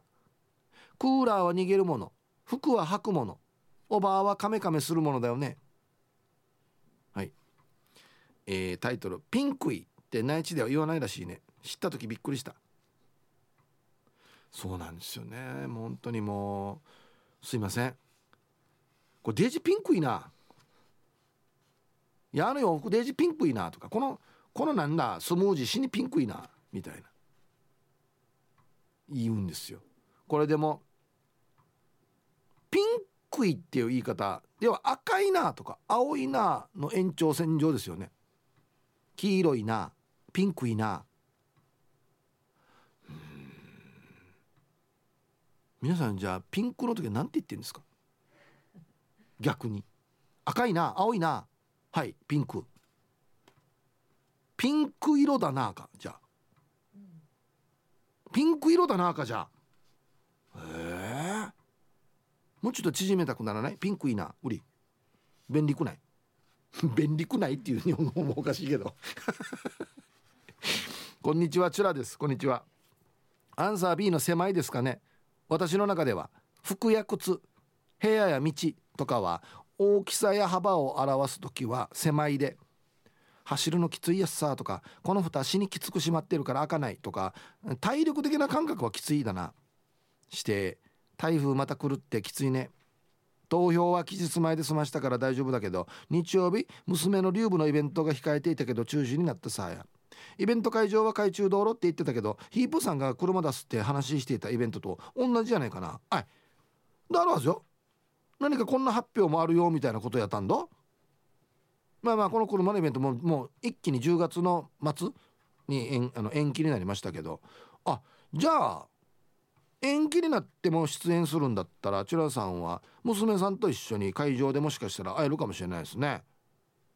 クーラーは逃げるもの。服は履くもの。おばあはカメカメするものだよね。はい、えー、タイトル「ピンクイ」って内地では言わないらしいね。知った時びっくりした。そうなんですよね。もう本当にもう。すいません。これデージピンクいな。いやあの洋服デージピンクいなとか。このこのなんだスムージー死にピンクいなみたいな。言うんですよ。これでもピンクいっていう言い方。では赤いなとか青いなの延長線上ですよね。黄色いなピンクいな。皆さんじゃあピンクの時は何て言ってるんですか？逆に。赤いな青いな。はいピンク。ピンク色だなかじゃあ。ピンク色だなかじゃあ。ええ。ー、もうちょっと縮めたくならない？ピンクいいな売り便利くない？便利くない？っていう日本語もおかしいけど。こんにちはチュラです。こんにちは。アンサー B の狭いですかね？私の中では服や靴部屋や道とかは大きさや幅を表す時は狭いで走るのきついやつさとかこの蓋足にきつくしまってるから開かないとか体力的な感覚はきついだな。して台風また来るってきついね。投票は期日前で済ましたから大丈夫だけど日曜日娘の竜部のイベントが控えていたけど中止になったさや。イベント会場は海中道路って言ってたけどヒープさんが車出すって話していたイベントと同じじゃないかな。はい。だろはずよ。何かこんな発表もあるよみたいなことやったんだまあまあこの車のイベントももう一気に10月の末に延あの延期になりましたけど。あじゃあ延期になっても出演するんだったらチュラさんは娘さんと一緒に会場でもしかしたら会えるかもしれないですね。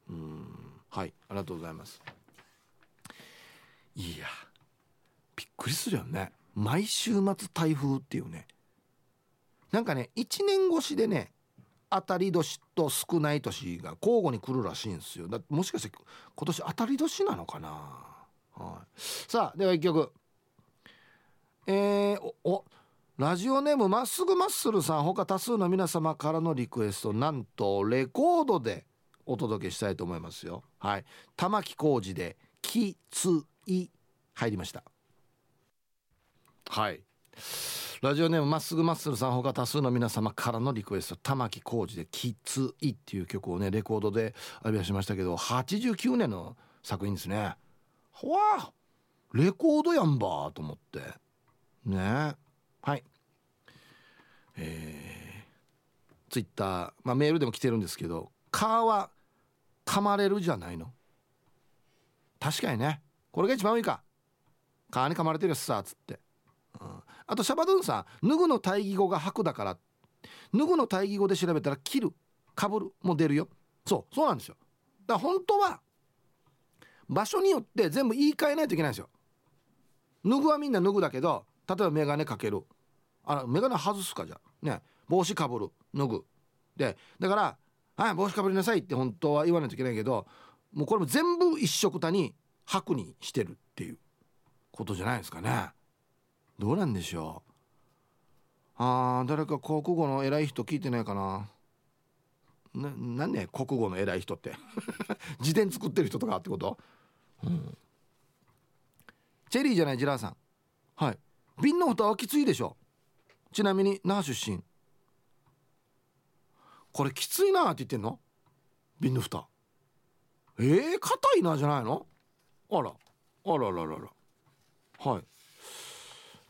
うんはいありがとうございます。いやびっくりするよね。毎週末台風っていうね。なんかね1年越しでね当たり年と少ない年が交互に来るらしいんですよ。だもしかして今年当たり年なのかな、はい、さあでは一曲。えー、おラジオネームまっすぐマッスルさん他多数の皆様からのリクエストなんとレコードでお届けしたいと思いますよ。はい。玉置浩二で「きつい」入りました。はい。ラジオネームまっすぐマッスルさんほか多数の皆様からのリクエスト玉置浩二で「きつい」っていう曲をねレコードで浴び出しましたけど89年の作品ですね。わレコードやんばと思って。ね。はい。えー、ツイッター、まあ、メールでも来てるんですけど「蚊は噛まれるじゃないの」確かにね。これが一番多いか。蚊に噛まれてるやつさっつって。あとシャバドゥンさん脱ぐの対義語が吐くだから。脱ぐの対義語で調べたら切るかぶるも出るよ。そうそうなんですよ。だから本当は場所によって全部言い換えないといけないんですよ。脱ぐはみんな脱ぐだけど例えば眼鏡かける。あら眼鏡外すかじゃね。帽子かぶる。脱ぐ。でだから「はい帽子かぶりなさい」って本当は言わないといけないけどもうこれも全部一緒くたに白にしてるっていうことじゃないですかね。どうなんでしょう？あー誰か国語の偉い人聞いてないかな？ななんね国語の偉い人って？辞典作ってる人とかってこと、うん、チェリーじゃないジラーさん。はい。瓶の蓋はきついでしょ？ちなみに那覇出身。これきついなって言ってんの？瓶の蓋。えー、硬いなじゃないの？あら。あらららら。はい。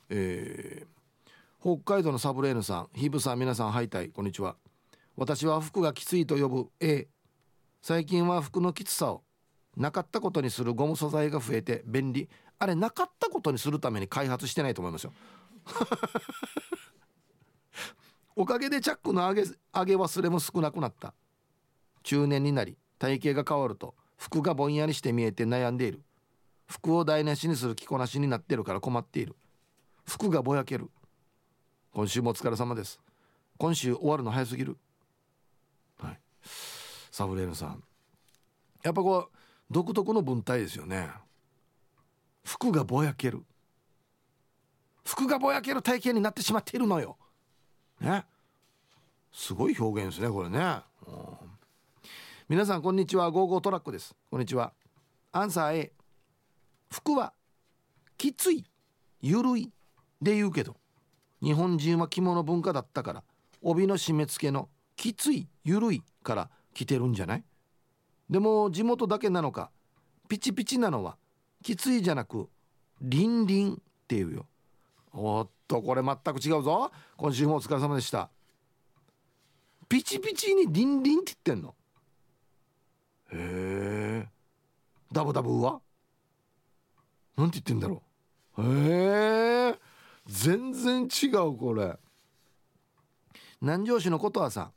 えー、北海道のサブレーヌさんヒブさん皆さんハイタイこんにちは。私は服がきついと呼ぶ A 最近は服のきつさをなかったことにするゴム素材が増えて便利。あれなかったことにするために開発してないと思いますよ。おかげでチャックの上げ上げ忘れも少なくなった。中年になり体型が変わると服がぼんやりして見えて悩んでいる。服を台無しにする着こなしになってるから困っている。服がぼやける。今週もお疲れ様です。今週終わるの早すぎる。はい。サブレーヌさん。やっぱこう独特の文体ですよね。服がぼやける。服がぼやける体型になってしまっているのよ。ね。すごい表現ですねこれね、うん。皆さんこんにちは。ゴーゴートラックです。こんにちは。アンサー A 服はきつい。ゆるい。で言うけど日本人は着物文化だったから帯の締め付けのきついゆるいから来てるんじゃない？でも地元だけなのかピチピチなのはきついじゃなくリンリンっていうよ。おっとこれ全く違うぞ。今週もお疲れ様でした。ピチピチにリンリンって言ってんの？へえ。ダブダブは？なんて言ってんだろう。へえ。全然違うこれ。南城市のことはさん。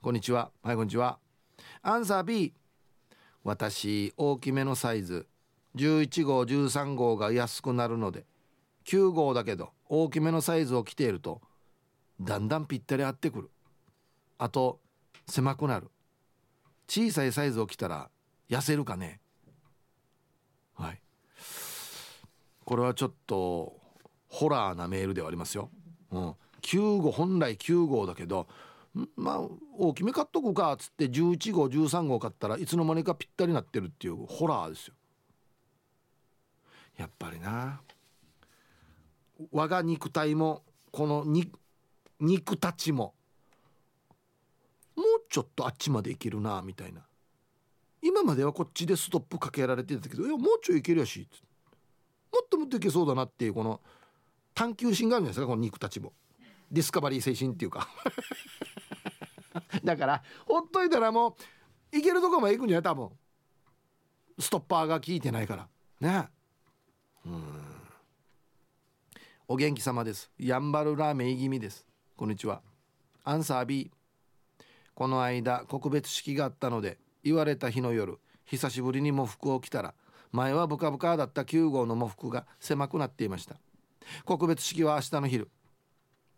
こんにちは。はいこんにちは。アンサー B 私大きめのサイズ。11号13号が安くなるので。9号だけど大きめのサイズを着ているとだんだんぴったり合ってくる。あと狭くなる。小さいサイズを着たら痩せるかね。はい。これはちょっとホラーなメールではありますよ、うん、9号本来9号だけどまあ大きめ買っとくかっつって11号13号買ったらいつの間にかぴったりなってるっていうホラーですよ。やっぱりな。我が肉体もこの肉たちももうちょっとあっちまでいけるなみたいな。今まではこっちでストップかけられてたけどいやもうちょいいけるやしもっともっといけそうだなっていうこの探求心があるんですかこの肉たちも。ディスカバリー精神っていうか。だからほっといたらもういけるとこまで行くんじゃない多分。ストッパーが効いてないから。ね。うん。お元気様です。やんばるラーメンいぎみです。こんにちは。アンサー B この間告別式があったので言われた日の夜久しぶりに喪服を着たら前はブカブカだった9号の喪服が狭くなっていました。告別式は明日の昼。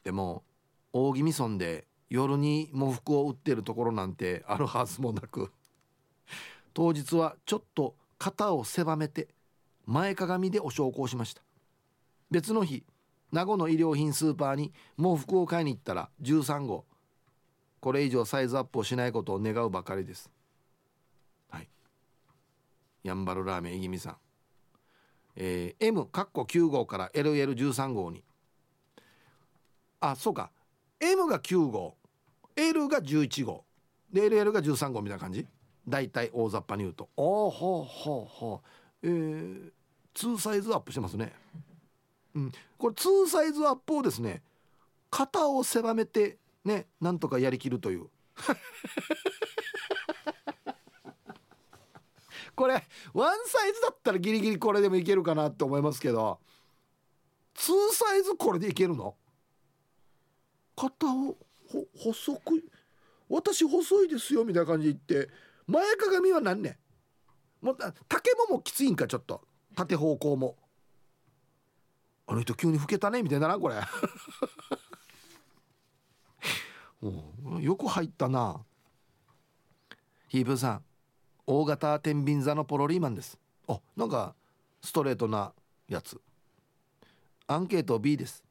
でも大宜味村で夜に喪服を売ってるところなんてあるはずもなく。当日はちょっと肩を狭めて前かがみでお焼香しました。別の日名護の衣料品スーパーに喪服を買いに行ったら13号これ以上サイズアップをしないことを願うばかりです。はい。やんばるラーメンいぎみさん。えー、M かっこ9号から LL13 号に。あそうか。M が9号 L が11号で LL が13号みたいな感じ？大体大雑把に言うと。おおほうほうほう。えー、2サイズアップしてますね。うん。これ2サイズアップをですね型を狭めてねなんとかやりきるという。これワンサイズだったらギリギリこれでもいけるかなって思いますけど2サイズこれでいけるの？肩をほ細く私細いですよみたいな感じで言って前かがみは何ねもう竹ももきついんかちょっと。縦方向も。あの人急に老けたねみたいななこれ。よく入ったな。ヒープさん。大型天秤座のポロリーマンです。あなんかストレートなやつ。アンケート B です。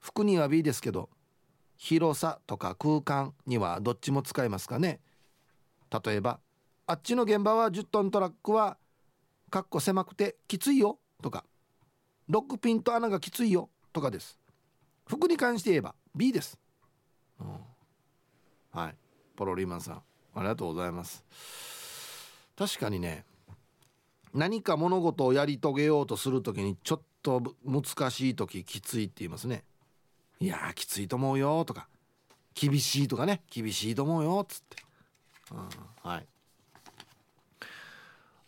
服には B ですけど広さとか空間にはどっちも使えますかね。例えばあっちの現場は10トントラックはかっこ狭くてきついよとかロックピンと穴がきついよとかです。服に関して言えば B です、うん、はい。ポロリーマンさんありがとうございます。確かにね何か物事をやり遂げようとする時にちょっと難しい時きついって言いますね。いやきついと思うよとか厳しいとかね厳しいと思うよっつって、うん、はい。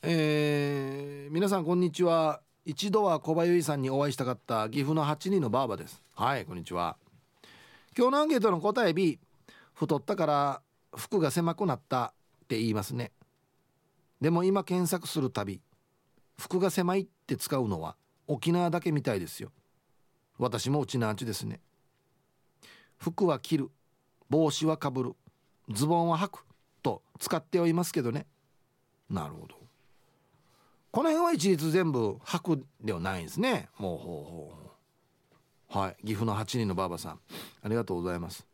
えー、皆さんこんにちは。一度は小林さんにお会いしたかった岐阜の8人のばあばです。はいこんにちは。今日のアンケートの答え B 太ったから服が狭くなったって言いますね。でも今検索するたび服が狭いって使うのは沖縄だけみたいですよ。私もうちなんちですね。服は着る帽子はかぶるズボンは履くと使ってはいますけどね。なるほど。この辺は一律全部履くではないんですね。ほうほうほうはい。岐阜の8人のばあばさんありがとうございます。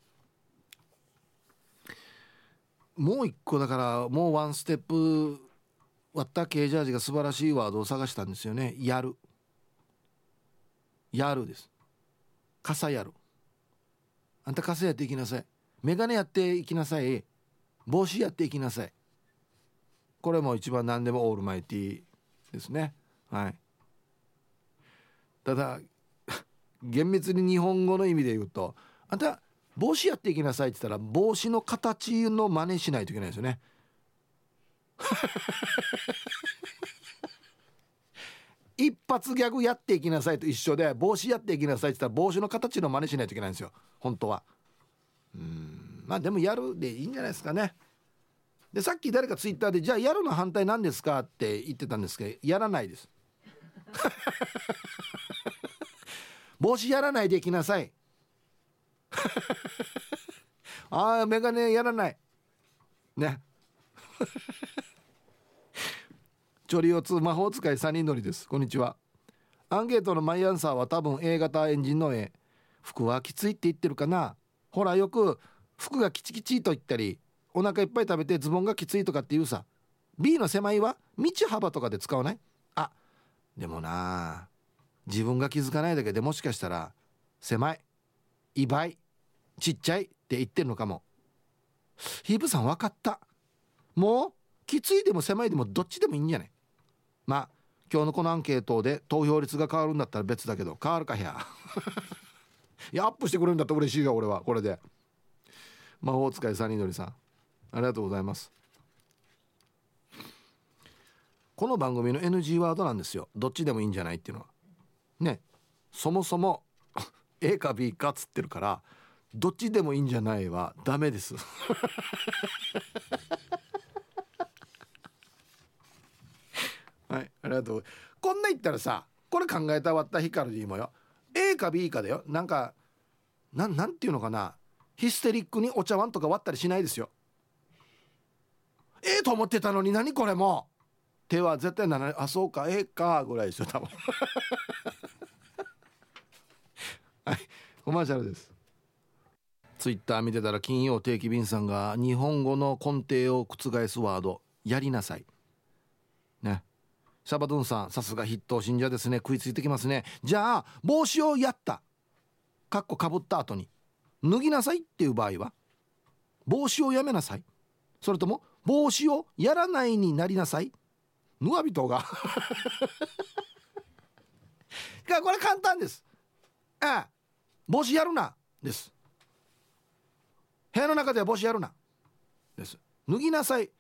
もう一個だからもうワンステップ割ったケジャージが素晴らしいワードを探したんですよね。やる。やるです。傘やる。あんた傘やっていきなさい。眼鏡やっていきなさい。帽子やっていきなさい。これも一番何でもオールマイティですね。はい。ただ 厳密に日本語の意味で言うとあんた帽子やっていきなさいって言ったら帽子の形の真似しないといけないですよね。一発ギャグやっていきなさいと一緒で帽子やっていきなさいって言ったら帽子の形の真似しないといけないんですよ。本当は。うん。まあでもやるでいいんじゃないですかね。でさっき誰かツイッターでじゃあやるの反対なんですかって言ってたんですけどやらないです。帽子やらないでいきなさい。ああメガネやらない。ね。チョリオツ魔法使い3人乗りです。こんにちは。アンケートのマイアンサーは多分 A 型エンジンの A 服はきついって言ってるかな。ほらよく服がキチキチと言ったりお腹いっぱい食べてズボンがきついとかって言うさ。B の狭いは道幅とかで使わない？あでもな自分が気づかないだけでもしかしたら狭い異倍ちっちゃいって言ってるのかも。ヒープさん分かった。もうきついでも狭いでもどっちでもいいんじゃないまあ今日のこのアンケートで投票率が変わるんだったら別だけど変わるかひゃいや アップしてくれるんだったら嬉しいよ俺はこれで。魔法使いサニーのりさんありがとうございます。この番組の NG ワードなんですよ。どっちでもいいんじゃないっていうのは。ね。そもそも A か B かっつってるからどっちでもいいんじゃないはダメです。はいありがとう。こんな言ったらさこれ考えたわったヒカルディもよ。A か B かだよ。なんかなんなんていうのかな。ヒステリックにお茶碗とか割ったりしないですよ。ええと思ってたのに何これも。手は絶対ならあそうか。ええかぐらいですよ多分。はいコマーシャルです。ツイッター見てたら金曜定期便さんが日本語の根底を覆すワードやりなさい。ね。シャバドンさんさすが筆頭信者ですね。食いついてきますね。じゃあ帽子をやった。かっこかぶった後に脱ぎなさいっていう場合は帽子をやめなさい。それとも帽子をやらないになりなさい。ぬわびとが。これ簡単です。ああ帽子やるなです。部屋の中では帽子やるなです。脱ぎなさい。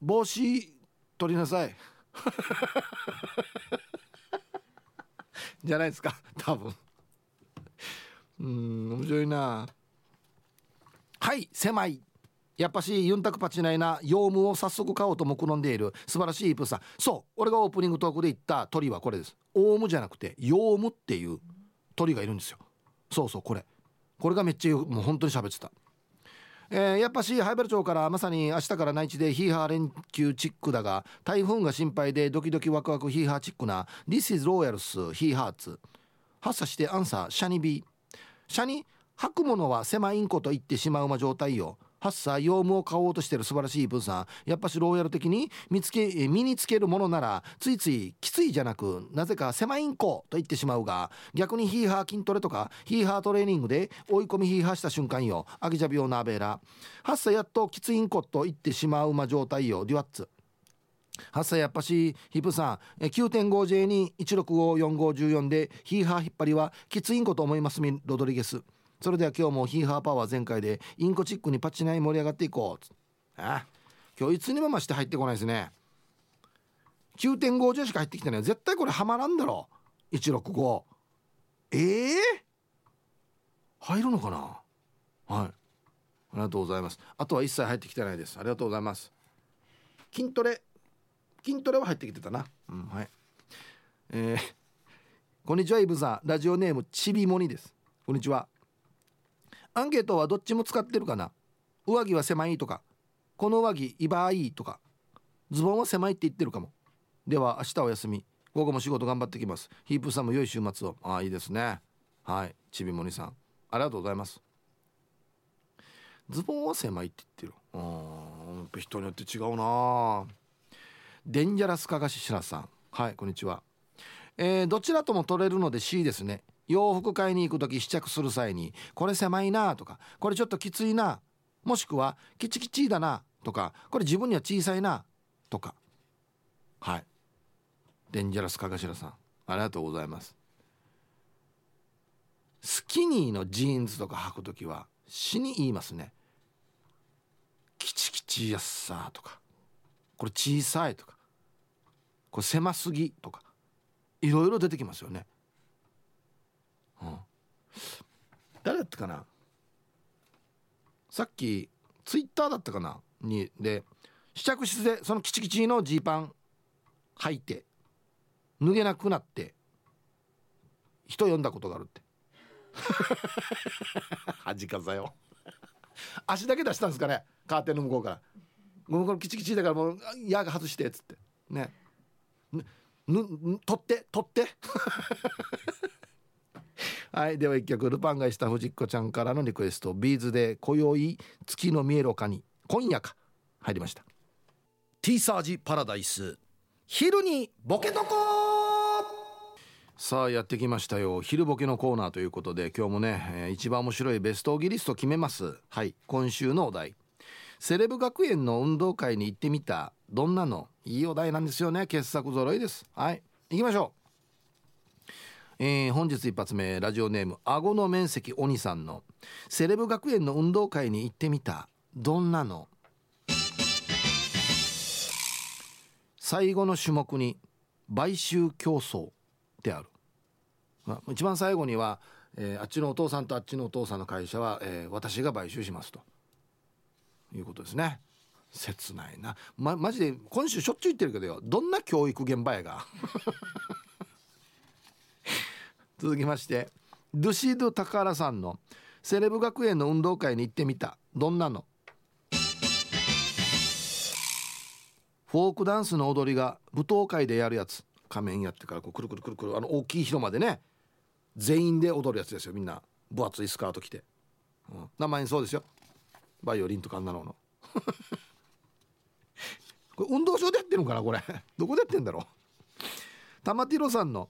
帽子取りなさい。じゃないですか多分。うん面白いな。はい狭い。やっぱしユンタクパチないな。ヨウムを早速買おうと目論んでいる。素晴らしいイプさん。そう俺がオープニングトークで言った鳥はこれです。オウムじゃなくてヨウムっていう鳥がいるんですよ。そうそうこれ。これがめっちゃもう本当に喋ってた。えー、やっぱし灰原町からまさに明日から内地でヒーハー連休チックだが台風が心配でドキドキワクワクヒーハーチックな This is Royals ヒーハーツ発射してアンサーシャニビ。シャニ吐くものは狭いんこと言ってしまうま状態よ。ハッサー用務を買おうとしてる素晴らしい分さん。やっぱしローヤル的に見つけ身につけるものならついついきついじゃなくなぜか狭いんこと言ってしまうが逆にヒーハー筋トレとかヒーハートレーニングで追い込みヒーハーした瞬間よ。アギジャビオナーベーラハッサーやっときついんこと言ってしまうま状態よデュアッツ。8歳やっぱしヒプさん 9.5J に1654514でヒーハー引っ張りはきついんこと思いますみロドリゲス。それでは今日もヒーハーパワー全開でインコチックにパッチナイ盛り上がっていこう。あ今日いつにも増して入ってこないですね。9.50しか入ってきてない。絶対これはまらんだろ。165ええ？ー、入るのかな？はい。ありがとうございます。あとは一切入ってきてないです。ありがとうございます。筋トレ。筋トレは入ってきてたな。うんはい。えー、こんにちはイブさんラジオネームちびもにです。こんにちは。アンケートはどっちも使ってるかな。上着は狭いとかこの上着いばいとかズボンは狭いって言ってるかも。では明日お休み。午後も仕事頑張ってきます。ヒープさんも良い週末を。ああいいですね。はい。ちびもにさん。ありがとうございます。ズボンは狭いって言ってる。うん人によって違うな。デンジャラスかがししらさん。はいこんにちは。えー、どちらとも取れるので C ですね。洋服買いに行く時試着する際にこれ狭いなとかこれちょっときついなもしくはキチキチだなとかこれ自分には小さいなとか。はい。デンジャラスかがしらさんありがとうございます。スキニーのジーンズとか履く時は死に言いますね。キチキチやっさとか。これ小さいとか。これ狭すぎとか。いろいろ出てきますよね、誰だったかな？さっきツイッターだったかな？にで試着室でそのキチキチのジーパン履いて脱げなくなって人呼んだことがあるって。恥かさよ。足だけ出したんですかね？カーテンの向こうから「ごめんこれキチキチだからもう矢が外して」っつって。ね。ぬ取って取って。はい。では一曲ルパンがした藤子ちゃんからのリクエストビーズで「今宵月の見える丘に今夜か」入りました。ティーサージパラダイス。昼にボケとこさあやってきましたよ。昼ボケのコーナーということで今日もね、えー、一番面白いベストギリスト決めます。はい。今週のお題。セレブ学園の運動会に行ってみた。どんなの？いいお題なんですよね。傑作揃いです。はい。行きましょうえー、本日一発目ラジオネーム顎の面積鬼さんのセレブ学園の運動会に行ってみたどんなの？最後の種目に買収競争である、まあ、一番最後には、えー、あっちのお父さんとあっちのお父さんの会社は、えー、私が買収しますと。いうことですね。切ないな。まマジで今週しょっちゅう言ってるけどよ。どんな教育現場やが？続きましてドゥシード・タカラさんのセレブ学園の運動会に行ってみた。どんなの？フォークダンスの踊りが舞踏会でやるやつ。仮面やってからこうくるくるくるくるあの大きい広間でね。全員で踊るやつですよみんな。分厚いスカート着て、うん、名前にそうですよ。バイオリンとかあんなの。の これ運動場でやってるのかなこれ。どこでやってんだろう。玉ティロさんの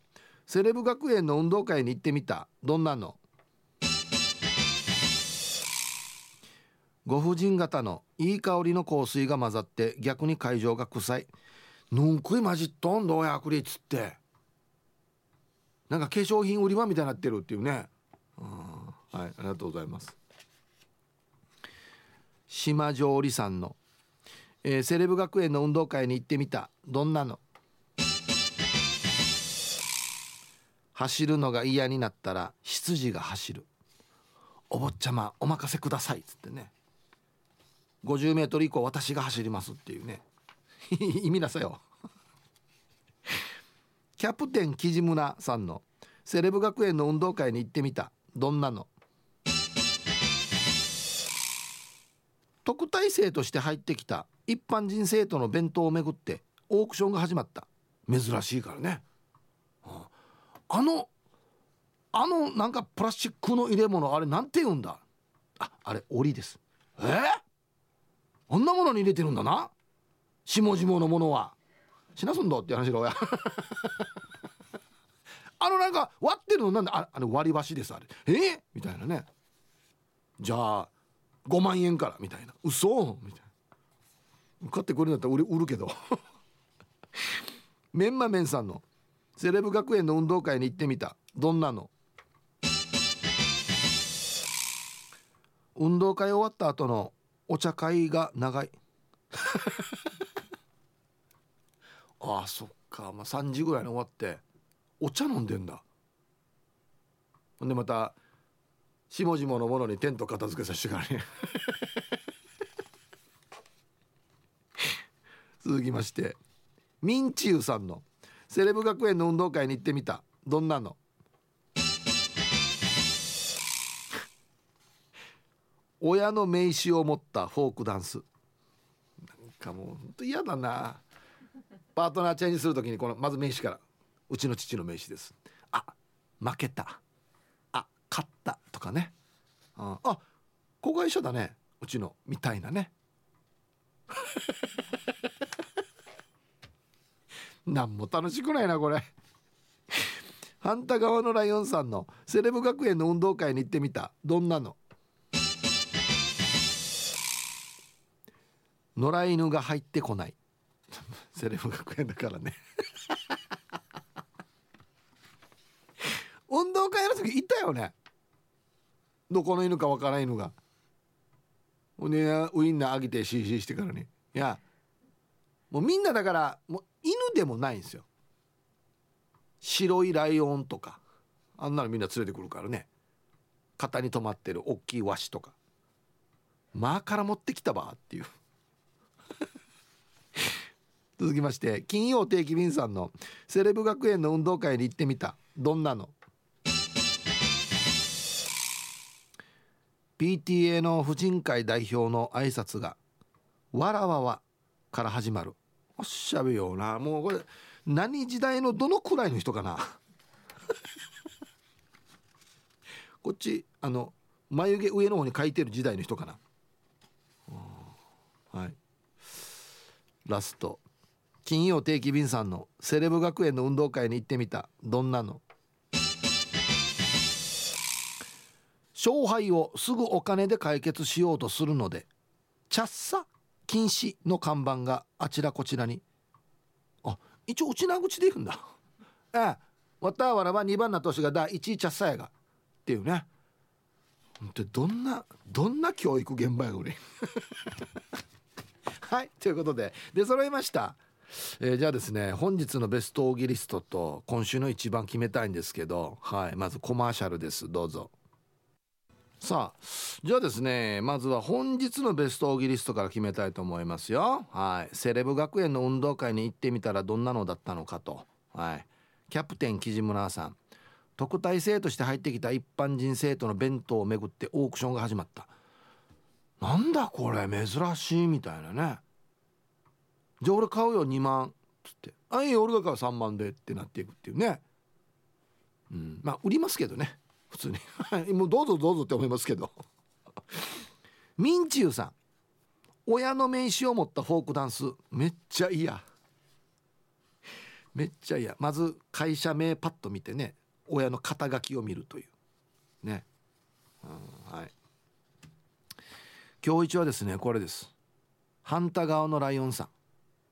セレブ学園の運動会に行ってみた。どんなの？ご婦人方のいい香りの香水が混ざって逆に会場が臭い。ぬんくい混じっとんどうやくりっつって。なんか化粧品売り場みたいになってるっていうね。はいありがとうございます。島上里さんの、えー、セレブ学園の運動会に行ってみた。どんなの？走るのが嫌になったら羊が走る。お坊ちゃまお任せくださいっつってね。50メートル以降私が走りますっていうね。意味なさよ。キャプテン木地村さんのセレブ学園の運動会に行ってみた。どんなの？特待生として入ってきた一般人生徒の弁当をめぐってオークションが始まった。珍しいからね、あのあのなんかプラスチックの入れ物あれなんて言うんだ？ああれ檻です。え？ー、あんなものに入れてるんだな？下々のものは。しなすんだって話だや あのなんか割ってるのなんでああれ割り箸ですあれ。え？ー、みたいなね。じゃあ5万円からみたいな。嘘？みたいな。買ってくれるんだったら売る売るけど。メンマメンさんのセレブ学園の運動会に行ってみた。どんなの？運動会終わった後のお茶会が長い。ああそっか、まあ、3時ぐらいに終わってお茶飲んでんだ。ほんでまた下々のものにテント片付けさせてからね。続きましてミンチユさんの。セレブ学園の運動会に行ってみた。どんなの？親の名刺を持ったフォークダンス。なんかもうほんと嫌だな。パートナーチェンジする時にこのまず名刺から。うちの父の名刺です。あ負けた。あ勝った。とかね。ああここが一緒だね。うちのみたいなね。何も楽しくないなこれ。反対側のライオンさんのセレブ学園の運動会に行ってみた。どんなの？野良犬が入ってこない。セレブ学園だからね。運動会の時いたよね？どこの犬かわからん犬が。ねウインナーあげてシーシーしてからねいやもうみんなだからもう犬でもないんですよ。白いライオンとかあんなのみんな連れてくるからね。肩に止まってる大きいワシとか。まあから持ってきたばっていう。続きまして金曜定期便さんのセレブ学園の運動会に行ってみた。どんなの？PTA の婦人会代表の挨拶が「わらわわ」から始まる。おっしゃべようなもうこれ何時代のどのくらいの人かな。こっちあの眉毛上の方に書いてる時代の人かな。はい。ラスト。金曜定期便さんのセレブ学園の運動会に行ってみた。どんなの？勝敗をすぐお金で解決しようとするのでチャッサ？禁止の看板があちらこちらに。あ一応内な口で言うんだ。ええ。わたわらは2番な年が第1位チャッサやが。っていうね。でどんなどんな教育現場やこれ。はいということで。出揃いました。えー、じゃあですね本日のベストオーギリストと今週の一番決めたいんですけど、はい、まずコマーシャルです。どうぞ。さあじゃあですねまずは本日のベストオーギリストから決めたいと思いますよ。はい。セレブ学園の運動会に行ってみたらどんなのだったのかと。はい。キャプテン木地村さん。特待生として入ってきた一般人生徒の弁当をめぐってオークションが始まった。なんだこれ珍しいみたいなね。じゃあ俺買うよ2万。っつって「あいい俺が買う3万で」ってなっていくっていうね。うん。まあ売りますけどね。普通に。もうどうぞどうぞって思いますけど。ミンチユさん。親の名刺を持ったフォークダンス。めっちゃ嫌。めっちゃ嫌。まず会社名パッと見てね。親の肩書きを見るという。ね、うん、はい。今日一はですねこれです。反対側のライオンさん。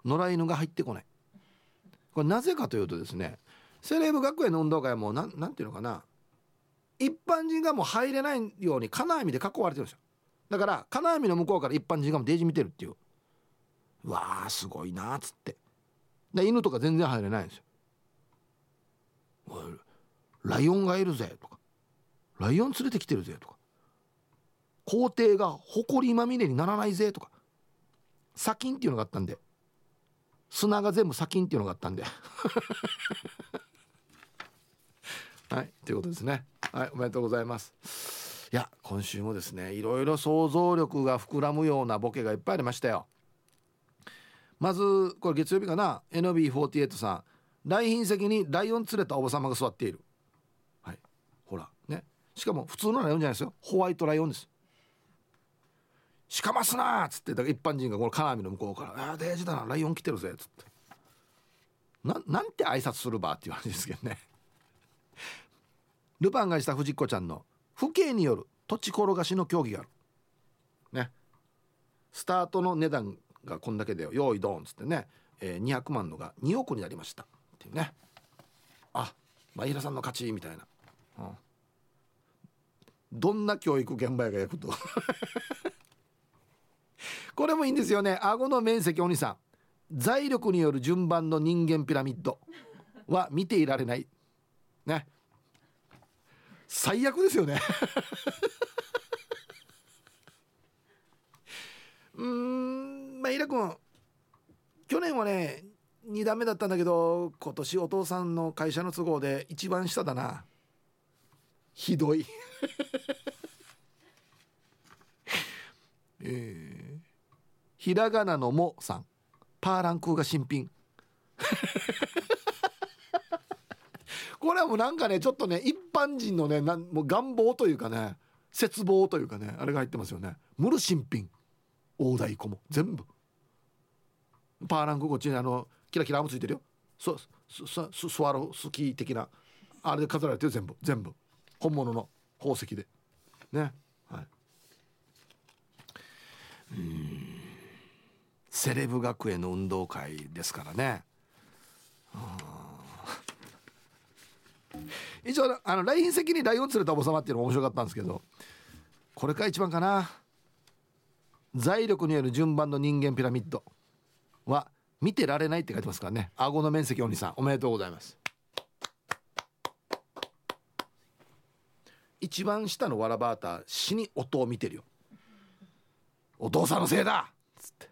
野良犬が入ってこない。これなぜかというとですねセレブ学園の運動会もうななんていうのかな。一般人がもう入れないように金網で囲われてるんですよ。だから金網の向こうから一般人がもデージ見てるっていう。うわーすごいなっつって。で犬とか全然入れないんですよ。ライオンがいるぜとか。ライオン連れてきてるぜとか。校庭が埃まみれにならないぜとか。砂金っていうのがあったんで。砂が全部砂金っていうのがあったんで。はいということですね。はいおめでとうございます。いや今週もですねいろいろ想像力が膨らむようなボケがいっぱいありましたよ。まずこれ月曜日かな？NB48 さん。来賓席にライオン連れたおば様が座っている。はいほらね。しかも普通のライオンじゃないですよ。ホワイトライオンです。しかますなっつってだから一般人がこの金網の向こうから「ああデージだなライオン来てるぜ」っつって。ななんて挨拶するばっていう話ですけどね。ルパンがした藤子ちゃんの父兄による土地転がしの競技がある。ね。スタートの値段がこんだけでよ。用意ドンっつってね、えー、200万のが2億になりました。っていうね。あ前平さんの勝ちみたいな、うん、どんな教育現場やが焼くと。これもいいんですよね。顎の面積お兄さん。財力による順番の人間ピラミッドは見ていられない。ね。最悪ですよね。うんまあ平君去年はね2段目だったんだけど今年お父さんの会社の都合で一番下だな。ひどい。えー、ひらがなのもさん。パーランクが新品。これはもうなんかねちょっとね一般人のねなんもう願望というかね絶望というかねあれが入ってますよね。ムル新品大太鼓も。全部。パーランクこっちにあのキラキラもついてるよ。そそそスワロスキー的な。あれで飾られてる全部。全部。本物の。宝石で。ね。はい。うん。セレブ学園の運動会ですからね。一応あの来賓席にライオン連れたおば様っていうのも面白かったんですけどこれが一番かな。財力による順番の人間ピラミッドは見てられないって書いてますからね。顎の面積お兄さんおめでとうございます。一番下のわらバーター死に音を見てるよ。お父さんのせいだっつって。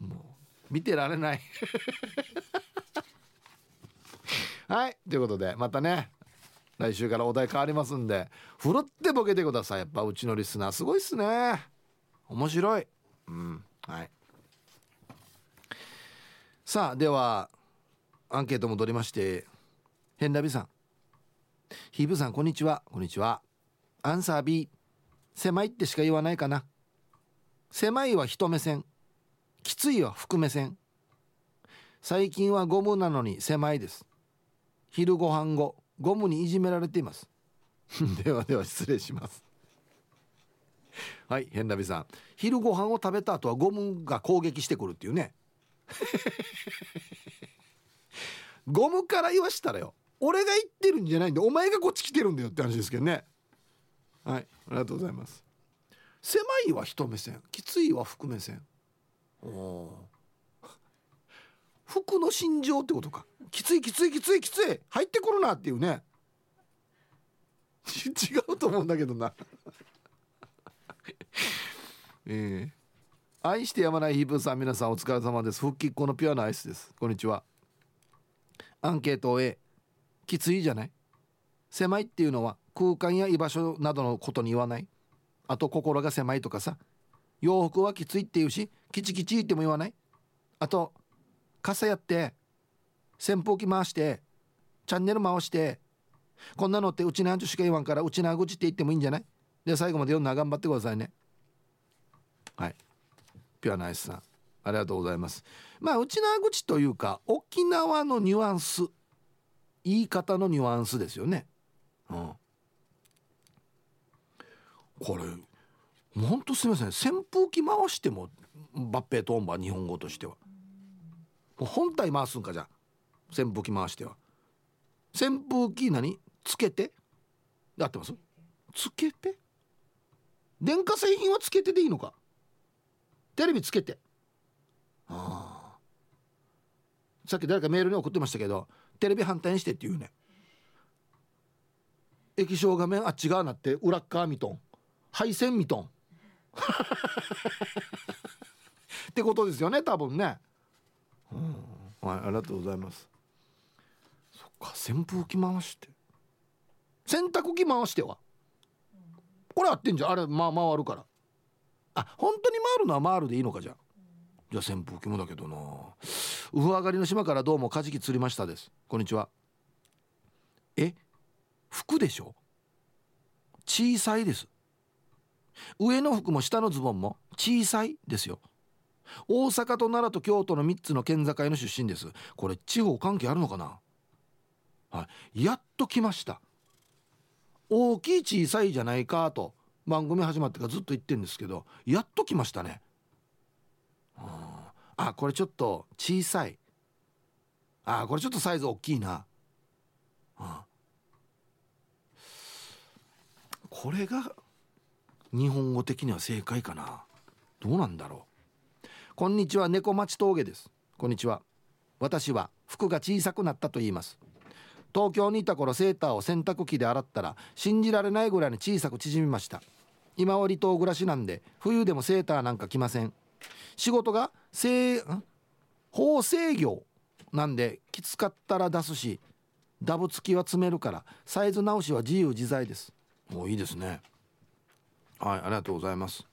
もう見てられない。はいということでまたね来週からお題変わりますんでふるってボケてください。やっぱうちのリスナーすごいっすね。面白い。うんはい。さあではアンケート戻りましてヘンラビさん。ヒーブさんこんにちは。こんにちは。アンサー B 狭いってしか言わないかな。狭いは人目線。きついは服目線。最近はゴムなのに狭いです。昼ご飯後ゴムにいじめられています。ではでは失礼します。はい変なびさん。昼ご飯を食べた後はゴムが攻撃してくるっていうね。ゴムから言わしたらよ俺が言ってるんじゃないんでお前がこっち来てるんだよって話ですけどね。はいありがとうございます。狭いは人目線きついは服目線。お 服の心情ってことかきついきついきついきつい。入ってくるなっていうね。違うと思うんだけどな。えー、愛してやまないヒープさん皆さんお疲れ様です。復帰っ子のピュアなアイスです。こんにちは。アンケートを A きついじゃない？狭いっていうのは空間や居場所などのことに言わない？あと心が狭いとかさ。洋服はきついって言うしキチキチっても言わない？あと傘やって扇風機回してチャンネル回してこんなのってうちなんちゅしか言わんからうちな口って言ってもいいんじゃない？で最後まで読んだら頑張ってくださいね。はい。ピュアナイスさん。ありがとうございます。まあうちな口というか沖縄のニュアンス。言い方のニュアンスですよね。うん。これほんとすみません。扇風機回しても抜兵トンバ日本語としては。本体回すんかじゃ扇風機回しては。扇風機何？つけて？やってます？つけて？電化製品はつけてでいいのか？テレビつけて。ああ。さっき誰かメールに送ってましたけどテレビ反対にしてって言うね。液晶画面あっち側なって。裏っ側見とん。配線見とん。ってことですよね多分ね、うん、はいありがとうございます。か扇風機回して。洗濯機回しては。これ合ってんじゃん。あれまあ回るから。あ本当に回るのは回るでいいのかじゃあじゃあ扇風機もだけどな。ウフ上がりの島からどうもカジキ釣りましたです。こんにちは。え服でしょ？小さいです。上の服も下のズボンも小さいですよ。大阪と奈良と京都の3つの県境の出身です。これ地方関係あるのかな？はいやっと来ました。大きい小さいじゃないかと番組始まってからずっと言ってるんですけどやっと来ましたね。あこれちょっと小さい。あこれちょっとサイズ大きいな。これが日本語的には正解かな。どうなんだろう。こんにちは猫町峠です。こんにちは。私は服が小さくなったと言います。東京にいた頃セーターを洗濯機で洗ったら信じられないぐらいに小さく縮みました。今は離島暮らしなんで冬でもセーターなんか着ません。仕事が制法制業なんできつかったら出すしダブ付きは詰めるからサイズ直しは自由自在です。もういいですね。はいありがとうございます。